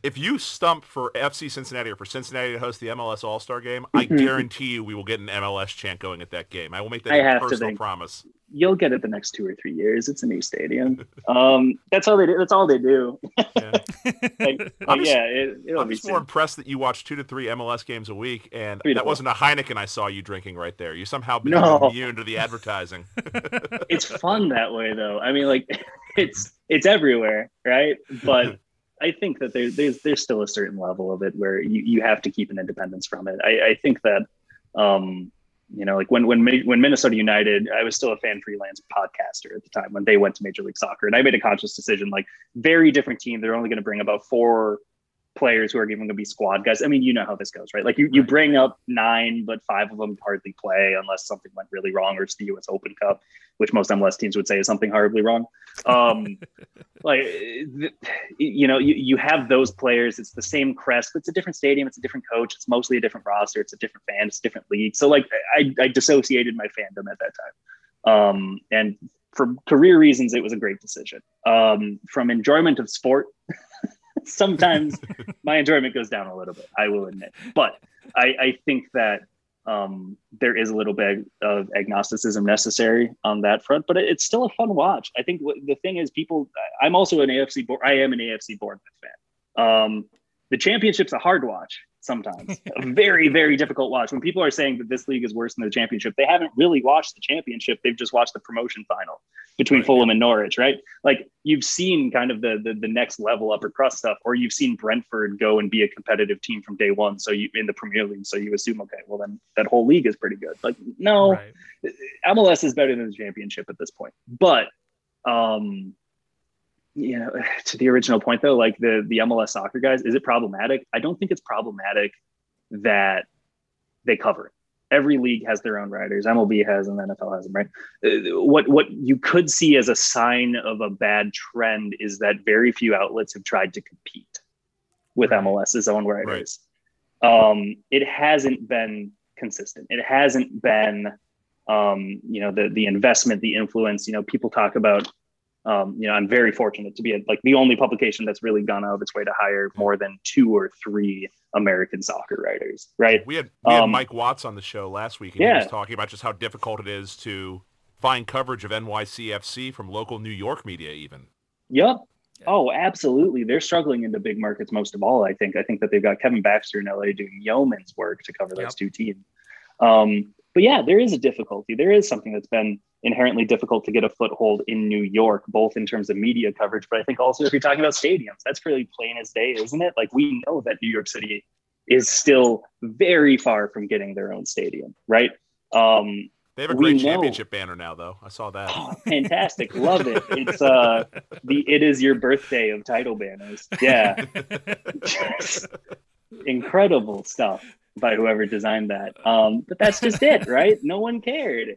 If you stump for FC Cincinnati or for Cincinnati to host the MLS All Star Game, I mm-hmm. guarantee you we will get an MLS chant going at that game. I will make that I a personal promise you'll get it the next two or three years. It's a new stadium. Um, that's all they do. That's all they do. Yeah, like, I'm just, yeah. It, I'm just more impressed that you watch two to three MLS games a week, and three that wasn't a Heineken I saw you drinking right there. You somehow became no. immune to the advertising. it's fun that way, though. I mean, like it's it's everywhere, right? But. I think that there, there's there's still a certain level of it where you, you have to keep an independence from it. I, I think that um, you know, like when when when Minnesota United, I was still a fan freelance podcaster at the time when they went to Major League Soccer, and I made a conscious decision. Like, very different team. They're only going to bring about four players who are even going to be squad guys. I mean, you know how this goes, right? Like, you you bring up nine, but five of them hardly play unless something went really wrong, or it's the U.S. Open Cup, which most MLS teams would say is something horribly wrong. Um, like, you know, you, you have those players. It's the same crest, but it's a different stadium. It's a different coach. It's mostly a different roster. It's a different fan. It's a different league. So, like, I, I dissociated my fandom at that time. Um, and for career reasons, it was a great decision. Um, from enjoyment of sport, sometimes my enjoyment goes down a little bit. I will admit, but I, I think that um, there is a little bit of agnosticism necessary on that front, but it's still a fun watch. I think the thing is, people. I'm also an AFC. Board I am an AFC Bournemouth fan. Um, the championship's a hard watch sometimes. a very, very difficult watch. When people are saying that this league is worse than the championship, they haven't really watched the championship. They've just watched the promotion final between right, Fulham yeah. and Norwich, right? Like you've seen kind of the, the, the next level upper crust stuff, or you've seen Brentford go and be a competitive team from day one. So you in the Premier League, so you assume, okay, well then that whole league is pretty good. Like no, right. MLS is better than the championship at this point. But um, you know, to the original point though, like the the MLS soccer guys, is it problematic? I don't think it's problematic that they cover it. Every league has their own writers. MLB has and NFL has them, right? Uh, what what you could see as a sign of a bad trend is that very few outlets have tried to compete with MLS's own writers. Right. Um, it hasn't been consistent. It hasn't been, um, you know, the the investment, the influence. You know, people talk about um, you know, I'm very fortunate to be a, like the only publication that's really gone out of its way to hire more than two or three American soccer writers, right? We had, we had um, Mike Watts on the show last week, and yeah. he was talking about just how difficult it is to find coverage of NYCFC from local New York media, even. Yep. Oh, absolutely. They're struggling in the big markets most of all. I think. I think that they've got Kevin Baxter in LA doing yeoman's work to cover those yep. two teams. Um, but yeah, there is a difficulty. There is something that's been inherently difficult to get a foothold in New York, both in terms of media coverage, but I think also if you're talking about stadiums, that's pretty plain as day, isn't it? Like we know that New York City is still very far from getting their own stadium, right? Um, They have a great know. championship banner now, though. I saw that. Oh, fantastic. Love it. It's uh the it is your birthday of title banners. Yeah. Just incredible stuff by whoever designed that. Um, but that's just it, right? No one cared.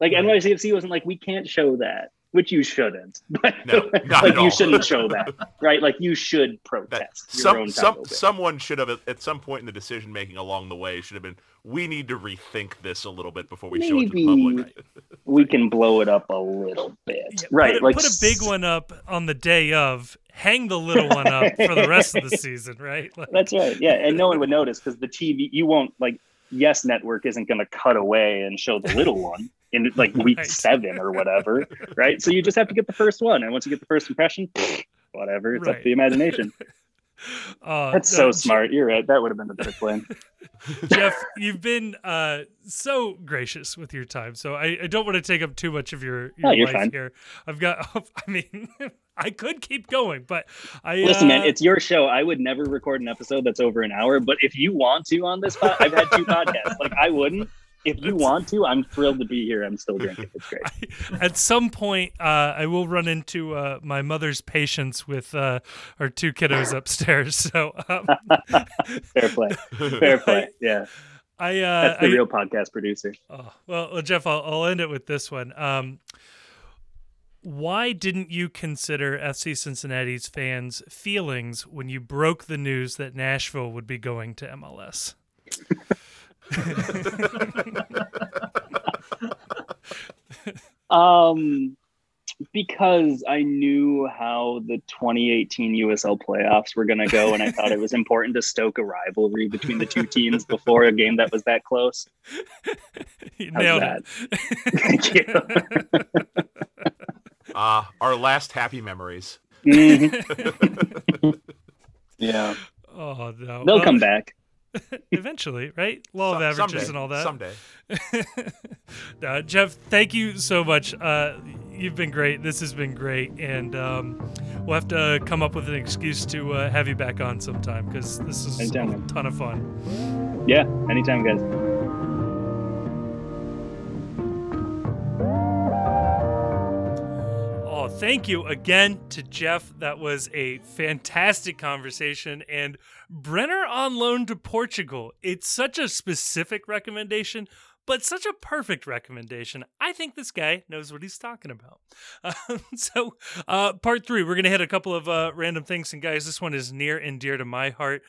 Like Right. NYCFC wasn't like, we can't show that, which you shouldn't. But No, not like at all. you shouldn't show that, right? Like you should that protest your some own some someone should have at some point in the decision making along the way should have been we need to rethink this a little bit before we show it to the Maybe. public. We can blow it up a little bit, Yeah, right? Put a, like put a big one up on the day of. Hang the little one up for the rest of the season, right? Like, That's right. Yeah, and no one would notice because the TV you won't like. Yes, network isn't going to cut away and show the little one in like week Right. seven or whatever, right? So you just have to get the first one, and once you get the first impression, whatever, it's up to the imagination. uh, That's so smart. You're right. That would have been the better plan. Jeff, you've been uh, so gracious with your time, so I, I don't want to take up too much of your, your No, you're life fine. here. I've got, I mean, I could keep going, but I Listen, man, uh, it's your show. I would never record an episode that's over an hour, but if you want to on this, pod, I've had two podcasts. Like I wouldn't. If you want to, I'm thrilled to be here. I'm still drinking. It's great. at some point uh, I will run into uh, my mother's patience with uh, our two kiddos upstairs. So um, Fair play. Fair play. Yeah, I, uh, that's the I real podcast producer. Oh, well, well, Jeff, I'll, I'll end it with this one. Um, why didn't you consider FC Cincinnati's fans' feelings when you broke the news that Nashville would be going to MLS? Um, because I knew how the 2018 USL playoffs were going to go, and I thought it was important to stoke a rivalry between the two teams before a game that was that close. You How's nailed that? it. Thank you. Ah, our last happy memories. Mhm. yeah, Oh no, they'll Well, come back. eventually, right? Law of averages someday, and all that. Someday. no, Jeff, thank you so much. Uh, you've been great. This has been great, and um, we'll have to come up with an excuse to uh, have you back on sometime because this is Anytime, a ton of fun. Yeah, anytime, guys. Oh, thank you again to Jeff. That was a fantastic conversation. And Brenner on loan to Portugal. It's such a specific recommendation, but such a perfect recommendation. I think this guy knows what he's talking about. Um, so, uh, part three, we're going to hit a couple of uh, random things. And, guys, this one is near and dear to my heart.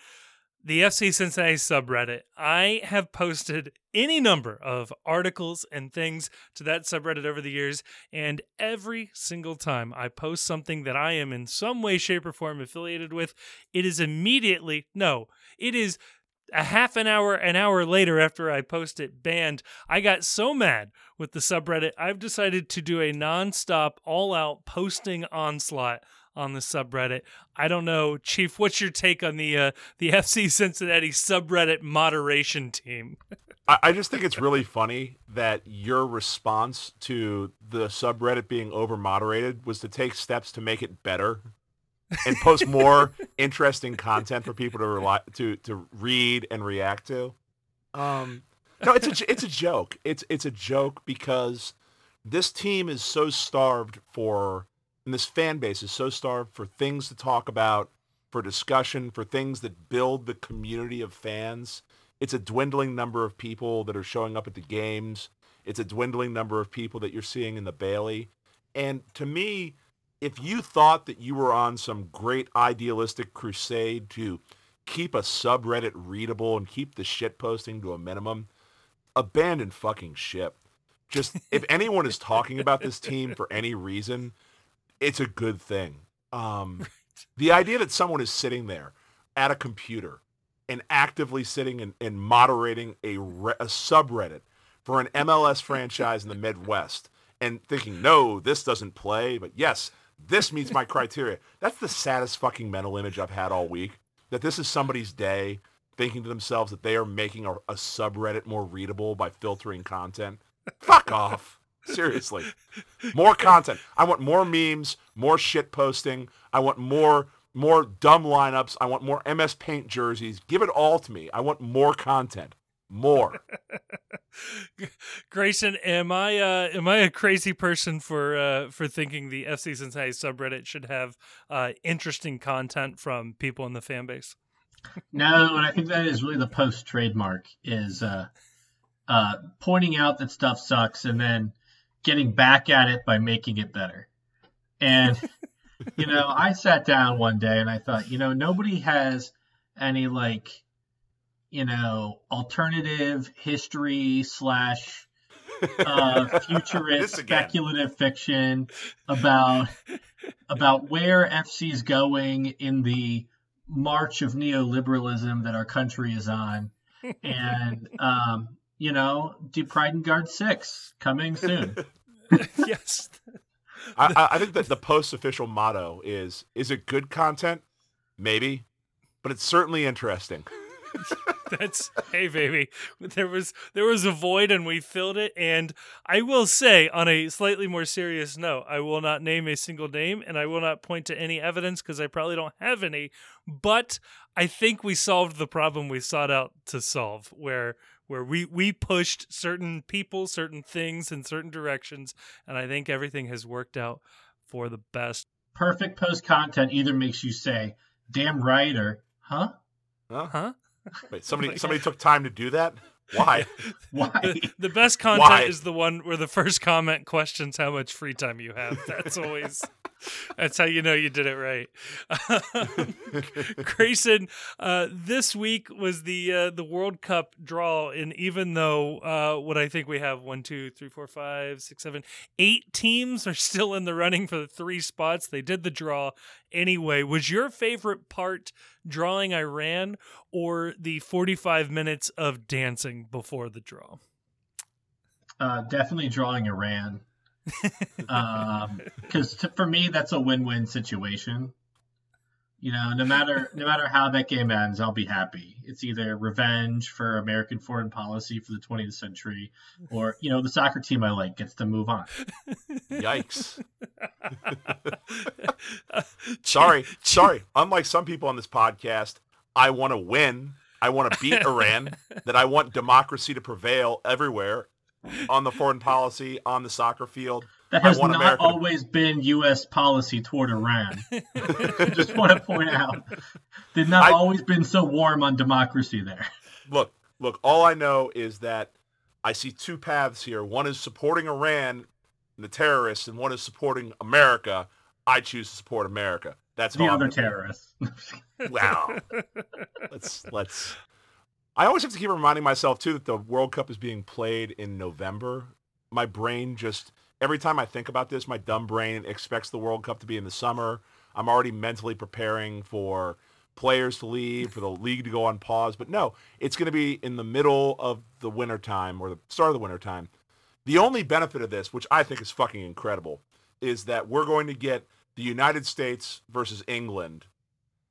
The FC Cincinnati subreddit. I have posted any number of articles and things to that subreddit over the years, and every single time I post something that I am in some way, shape, or form affiliated with, it is immediately, no, it is a half an hour, an hour later after I post it banned. I got so mad with the subreddit, I've decided to do a nonstop, all out posting onslaught on the subreddit. I don't know, Chief, what's your take on the uh, the FC Cincinnati subreddit moderation team? I, I just think it's really funny that your response to the subreddit being over moderated was to take steps to make it better and post more interesting content for people to rely, to to read and react to. Um, no, it's a it's a joke. It's it's a joke because this team is so starved for, and this fan base is so starved for things to talk about, for discussion, for things that build the community of fans. It's a dwindling number of people that are showing up at the games. It's a dwindling number of people that you're seeing in the Bailey. And to me, if you thought that you were on some great idealistic crusade to keep a subreddit readable and keep the shit posting to a minimum, abandon fucking ship. Just if anyone is talking about this team for any reason, it's a good thing. Um, the idea that someone is sitting there at a computer and actively sitting and, and moderating a, re- a subreddit for an MLS franchise in the Midwest and thinking, no, this doesn't play, but yes, this meets my criteria. That's the saddest fucking mental image I've had all week. That this is somebody's day thinking to themselves that they are making a, a subreddit more readable by filtering content. Fuck off. Seriously. More content. I want more memes, more shit posting. I want more more dumb lineups. I want more MS Paint jerseys. Give it all to me. I want more content. more. Grayson, am I uh, am I a crazy person for uh, for thinking the FC Cincinnati subreddit should have uh, interesting content from people in the fan base? no, and I think that is really the post trademark is uh, uh, pointing out that stuff sucks and then getting back at it by making it better. And you know, I sat down one day and I thought, you know, nobody has any like, you know, alternative history slash uh, futurist speculative fiction about about where FC is going in the march of neoliberalism that our country is on, and um, you know, Die Pride Guard Six coming soon. yes. I, I think that the post official motto is: Is it good content? Maybe, but it's certainly interesting. That's hey baby. There was there was a void and we filled it. And I will say, on a slightly more serious note, I will not name a single name and I will not point to any evidence because I probably don't have any. But I think we solved the problem we sought out to solve, where where we we pushed certain people, certain things in certain directions, and I think everything has worked out for the best. Perfect post content either makes you say, "Damn right," or "Huh." Huh? Huh? Wait, somebody somebody took time to do that? Why? Why? The, the best content Why? is the one where the first comment questions how much free time you have. That's always that's how you know you did it right. Grayson, uh, this week was the uh, the World Cup draw, and even though uh, what I think we have one, two, three, four, five, six, seven, eight teams are still in the running for the three spots, they did the draw anyway. Was your favorite part drawing Iran or the forty five minutes of dancing before the draw? Uh, definitely drawing Iran. Because Um, for me that's a win-win situation. You know, no matter no matter how that game ends, I'll be happy. It's either revenge for American foreign policy for the 20th century, or you know, the soccer team I like gets to move on. Yikes. Sorry, sorry. Unlike some people on this podcast, I want to win. I want to beat Iran. that I want democracy to prevail everywhere on the foreign policy, on the soccer field. That I has not America to- always been U.S. policy toward Iran. Just want to point out, did not I- always been so warm on democracy there. Look, look, all I know is that I see two paths here. One is supporting Iran and the terrorists, and one is supporting America. I choose to support America. That's The how I'm other terrorists. Wow. let's let's I always have to keep reminding myself too that the World Cup is being played in November. My brain just every time I think about this, my dumb brain expects the World Cup to be in the summer. I'm already mentally preparing for players to leave, for the league to go on pause. But no, it's going to be in the middle of the winter time or the start of the winter time. The only benefit of this, which I think is fucking incredible, is that we're going to get the United States versus England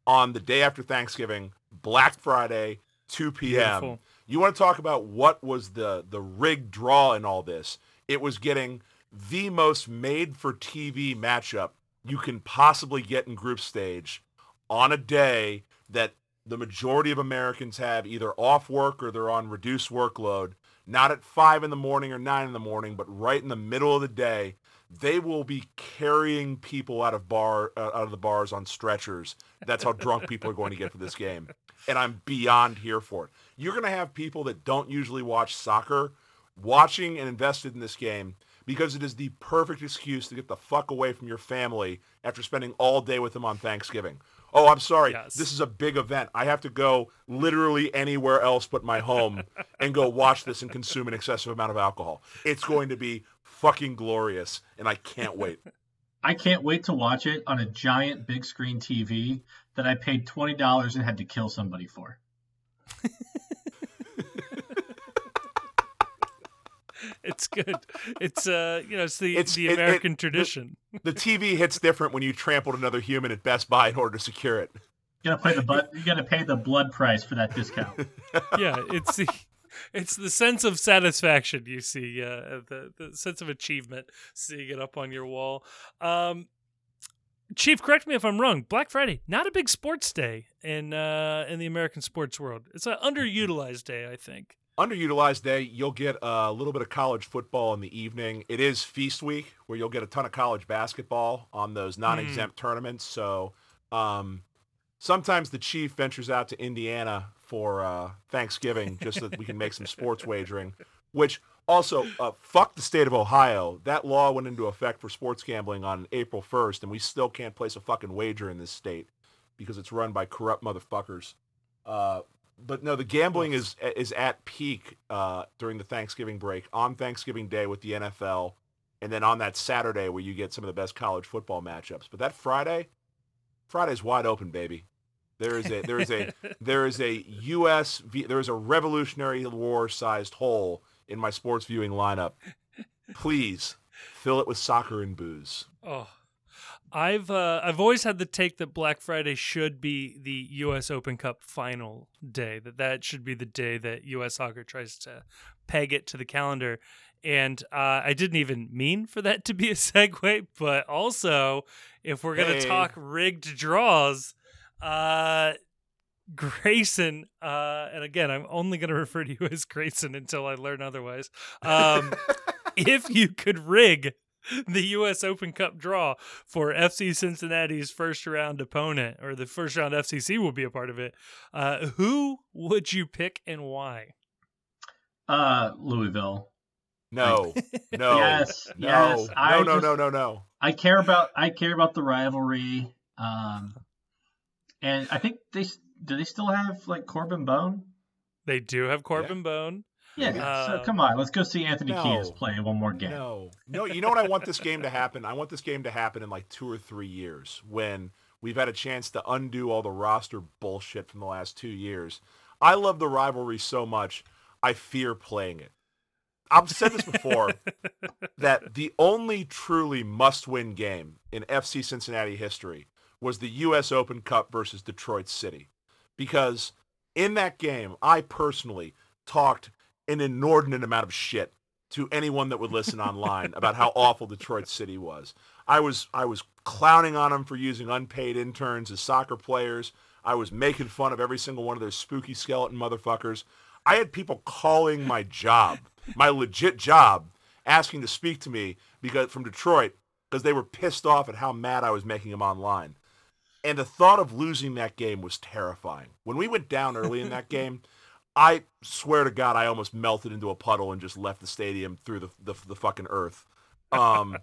on the day after Thanksgiving, Black Friday, 2 p.m. Beautiful. You want to talk about what was the the rigged draw in all this? It was getting the most made for TV matchup you can possibly get in group stage on a day that the majority of Americans have either off work or they're on reduced workload, not at five in the morning or nine in the morning, but right in the middle of the day. They will be carrying people out of bar uh, out of the bars on stretchers. That's how drunk people are going to get for this game, and I'm beyond here for it. You're going to have people that don't usually watch soccer watching and invested in this game because it is the perfect excuse to get the fuck away from your family after spending all day with them on Thanksgiving. Oh, I'm sorry. Yes. This is a big event. I have to go literally anywhere else but my home and go watch this and consume an excessive amount of alcohol. It's going to be fucking glorious, and I can't wait. I can't wait to watch it on a giant big screen TV that I paid twenty dollars and had to kill somebody for. It's good. It's uh, you know, it's the It's- the it- it- American the- tradition. The TV hits different when you trampled another human at Best Buy in order to secure it. You gotta pay the bu- you gotta pay the blood price for that discount. yeah, it's the it's the sense of satisfaction you see, uh, the the sense of achievement seeing it up on your wall. Um, Chief, correct me if I'm wrong. Black Friday, not a big sports day in uh, in the American sports world. It's an underutilized day, I think. underutilized day. You'll get a little bit of college football in the evening. It is feast week where you'll get a ton of college basketball on those non-exempt mm. tournaments. So um, sometimes the chief ventures out to Indiana for uh, Thanksgiving just so that we can make some sports wagering. Which also, uh, fuck the state of Ohio. That law went into effect for sports gambling on April 1st, and we still can't place a fucking wager in this state because it's run by corrupt motherfuckers. Uh, but no, the gambling is is at peak uh, during the Thanksgiving break on Thanksgiving Day with the NFL, and then on that Saturday where you get some of the best college football matchups. But that Friday, Friday's wide open, baby. There is a there is a there is a U.S. there is a Revolutionary War sized hole in my sports viewing lineup. Please fill it with soccer and booze. Oh. I've uh, I've always had the take that Black Friday should be the U.S. Open Cup final day. That that should be the day that U.S. Soccer tries to peg it to the calendar. And uh, I didn't even mean for that to be a segue, but also if we're gonna hey. talk rigged draws, uh, Grayson, uh, and again, I'm only going to refer to you as Grayson until I learn otherwise. Um, if you could rig the U.S. Open Cup draw for FC Cincinnati's first round opponent, or the first round FCC will be a part of it. Uh, who would you pick and why? Uh, Louisville. No, no, yes, no, yes. No, I no, just, no, no, no. I care about I care about the rivalry. Um, and I think they do. They still have like Corben Bone. They do have Corben yeah. Bone. Yeah, uh, so come on, let's go see Anthony no, Kiedis play one more game. No, no, you know what I want this game to happen? I want this game to happen in like two or three years when we've had a chance to undo all the roster bullshit from the last two years. I love the rivalry so much, I fear playing it. I've said this before that the only truly must-win game in FC Cincinnati history was the U.S. Open Cup versus Detroit City, because in that game, I personally talked an inordinate amount of shit to anyone that would listen online about how awful Detroit City was. I was I was clowning on them for using unpaid interns as soccer players. I was making fun of every single one of those spooky skeleton motherfuckers. I had people calling my job, my legit job, asking to speak to me because from Detroit because they were pissed off at how mad I was making them online. And the thought of losing that game was terrifying. When we went down early in that game, I swear to God, I almost melted into a puddle and just left the stadium through the the, the fucking earth. Um,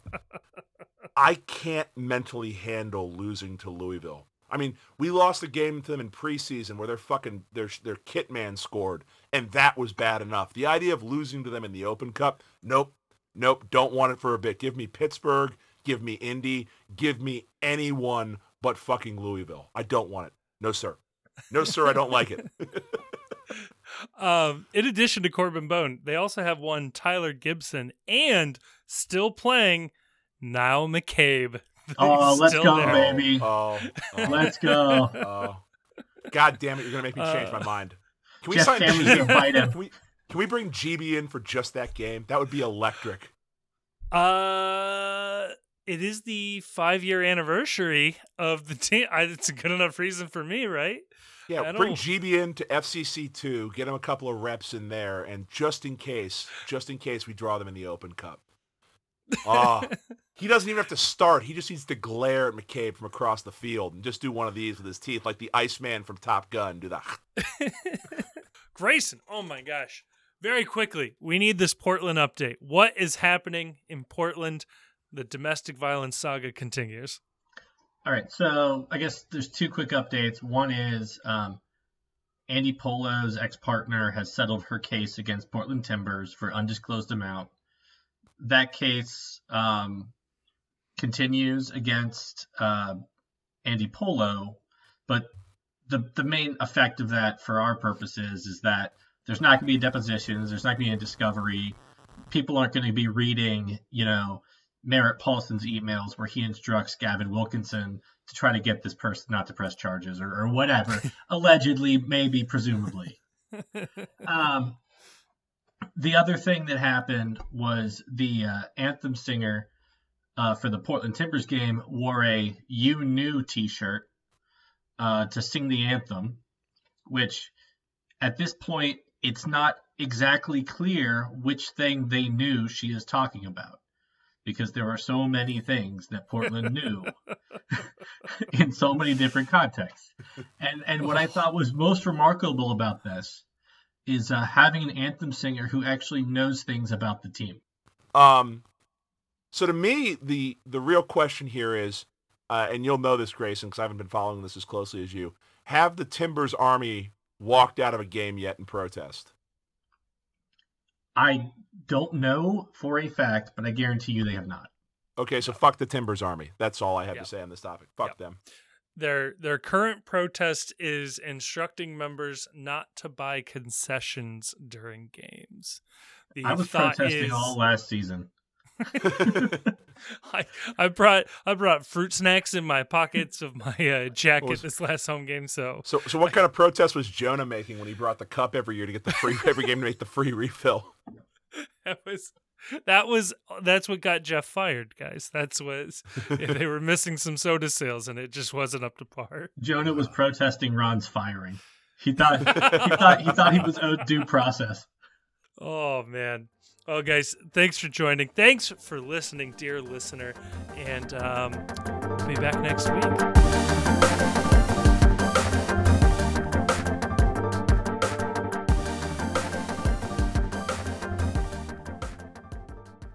I can't mentally handle losing to Louisville. I mean, we lost a game to them in preseason where their fucking their their kit man scored, and that was bad enough. The idea of losing to them in the Open Cup, nope, nope, don't want it for a bit. Give me Pittsburgh, give me Indy, give me anyone but fucking Louisville. I don't want it. No sir, no sir, I don't like it. Um, in addition to Corben Bone, they also have one Tyler Gibson and still playing Niall McCabe. Oh, let's go, there. baby. Oh, oh, let's go. Oh. God damn it, you're gonna make me change uh, my mind. Can we Jeff sign GB? Fight him. Can we, can we bring GB in for just that game? That would be electric. Uh it is the five year anniversary of the team. It's a good enough reason for me, right? Yeah, bring GB in to FCC two, get him a couple of reps in there, and just in case, just in case we draw them in the Open Cup. Ah, he doesn't even have to start. He just needs to glare at McCabe from across the field and just do one of these with his teeth, like the Iceman from Top Gun. Do that. Grayson, oh my gosh! Very quickly, we need this Portland update. What is happening in Portland? The domestic violence saga continues. All right, so I guess there's two quick updates. One is um, Andy Polo's ex-partner has settled her case against Portland Timbers for undisclosed amount. That case um, continues against uh, Andy Polo, but the the main effect of that for our purposes is that there's not going to be depositions, there's not going to be a discovery. People aren't going to be reading, you know, Merritt Paulson's emails where he instructs Gavin Wilkinson to try to get this person not to press charges or, or whatever, allegedly, maybe, presumably. Um, the other thing that happened was the uh, anthem singer uh, for the Portland Timbers game wore a "You Knew" T-shirt uh, to sing the anthem, which at this point it's not exactly clear which thing they knew she is talking about because there are so many things that Portland knew in so many different contexts. And and what I thought was most remarkable about this is uh, having an anthem singer who actually knows things about the team. Um, so to me, the the real question here is, uh, and you'll know this, Grayson, because I haven't been following this as closely as you. Have the Timbers Army walked out of a game yet in protest? I don't know for a fact, but I guarantee you they have not. Okay, so fuck the Timbers Army. That's all I have Yep. to say on this topic. Fuck Yep. them. Their their current protest is instructing members not to buy concessions during games. The I was protesting is- all last season. I, I brought I brought fruit snacks in my pockets of my uh, jacket was- this last home game. So So, so what kind of protest was Jonah making when he brought the cup every year to get the free every game to make the free refill? that was that was that's what got Jeff fired, guys. That's was they were missing some soda sales and it just wasn't up to par. Jonah was protesting Ron's firing. He thought he thought he thought he was owed due process. Oh man. Well, guys, thanks for joining. Thanks for listening, dear listener, and um, we'll be back next week.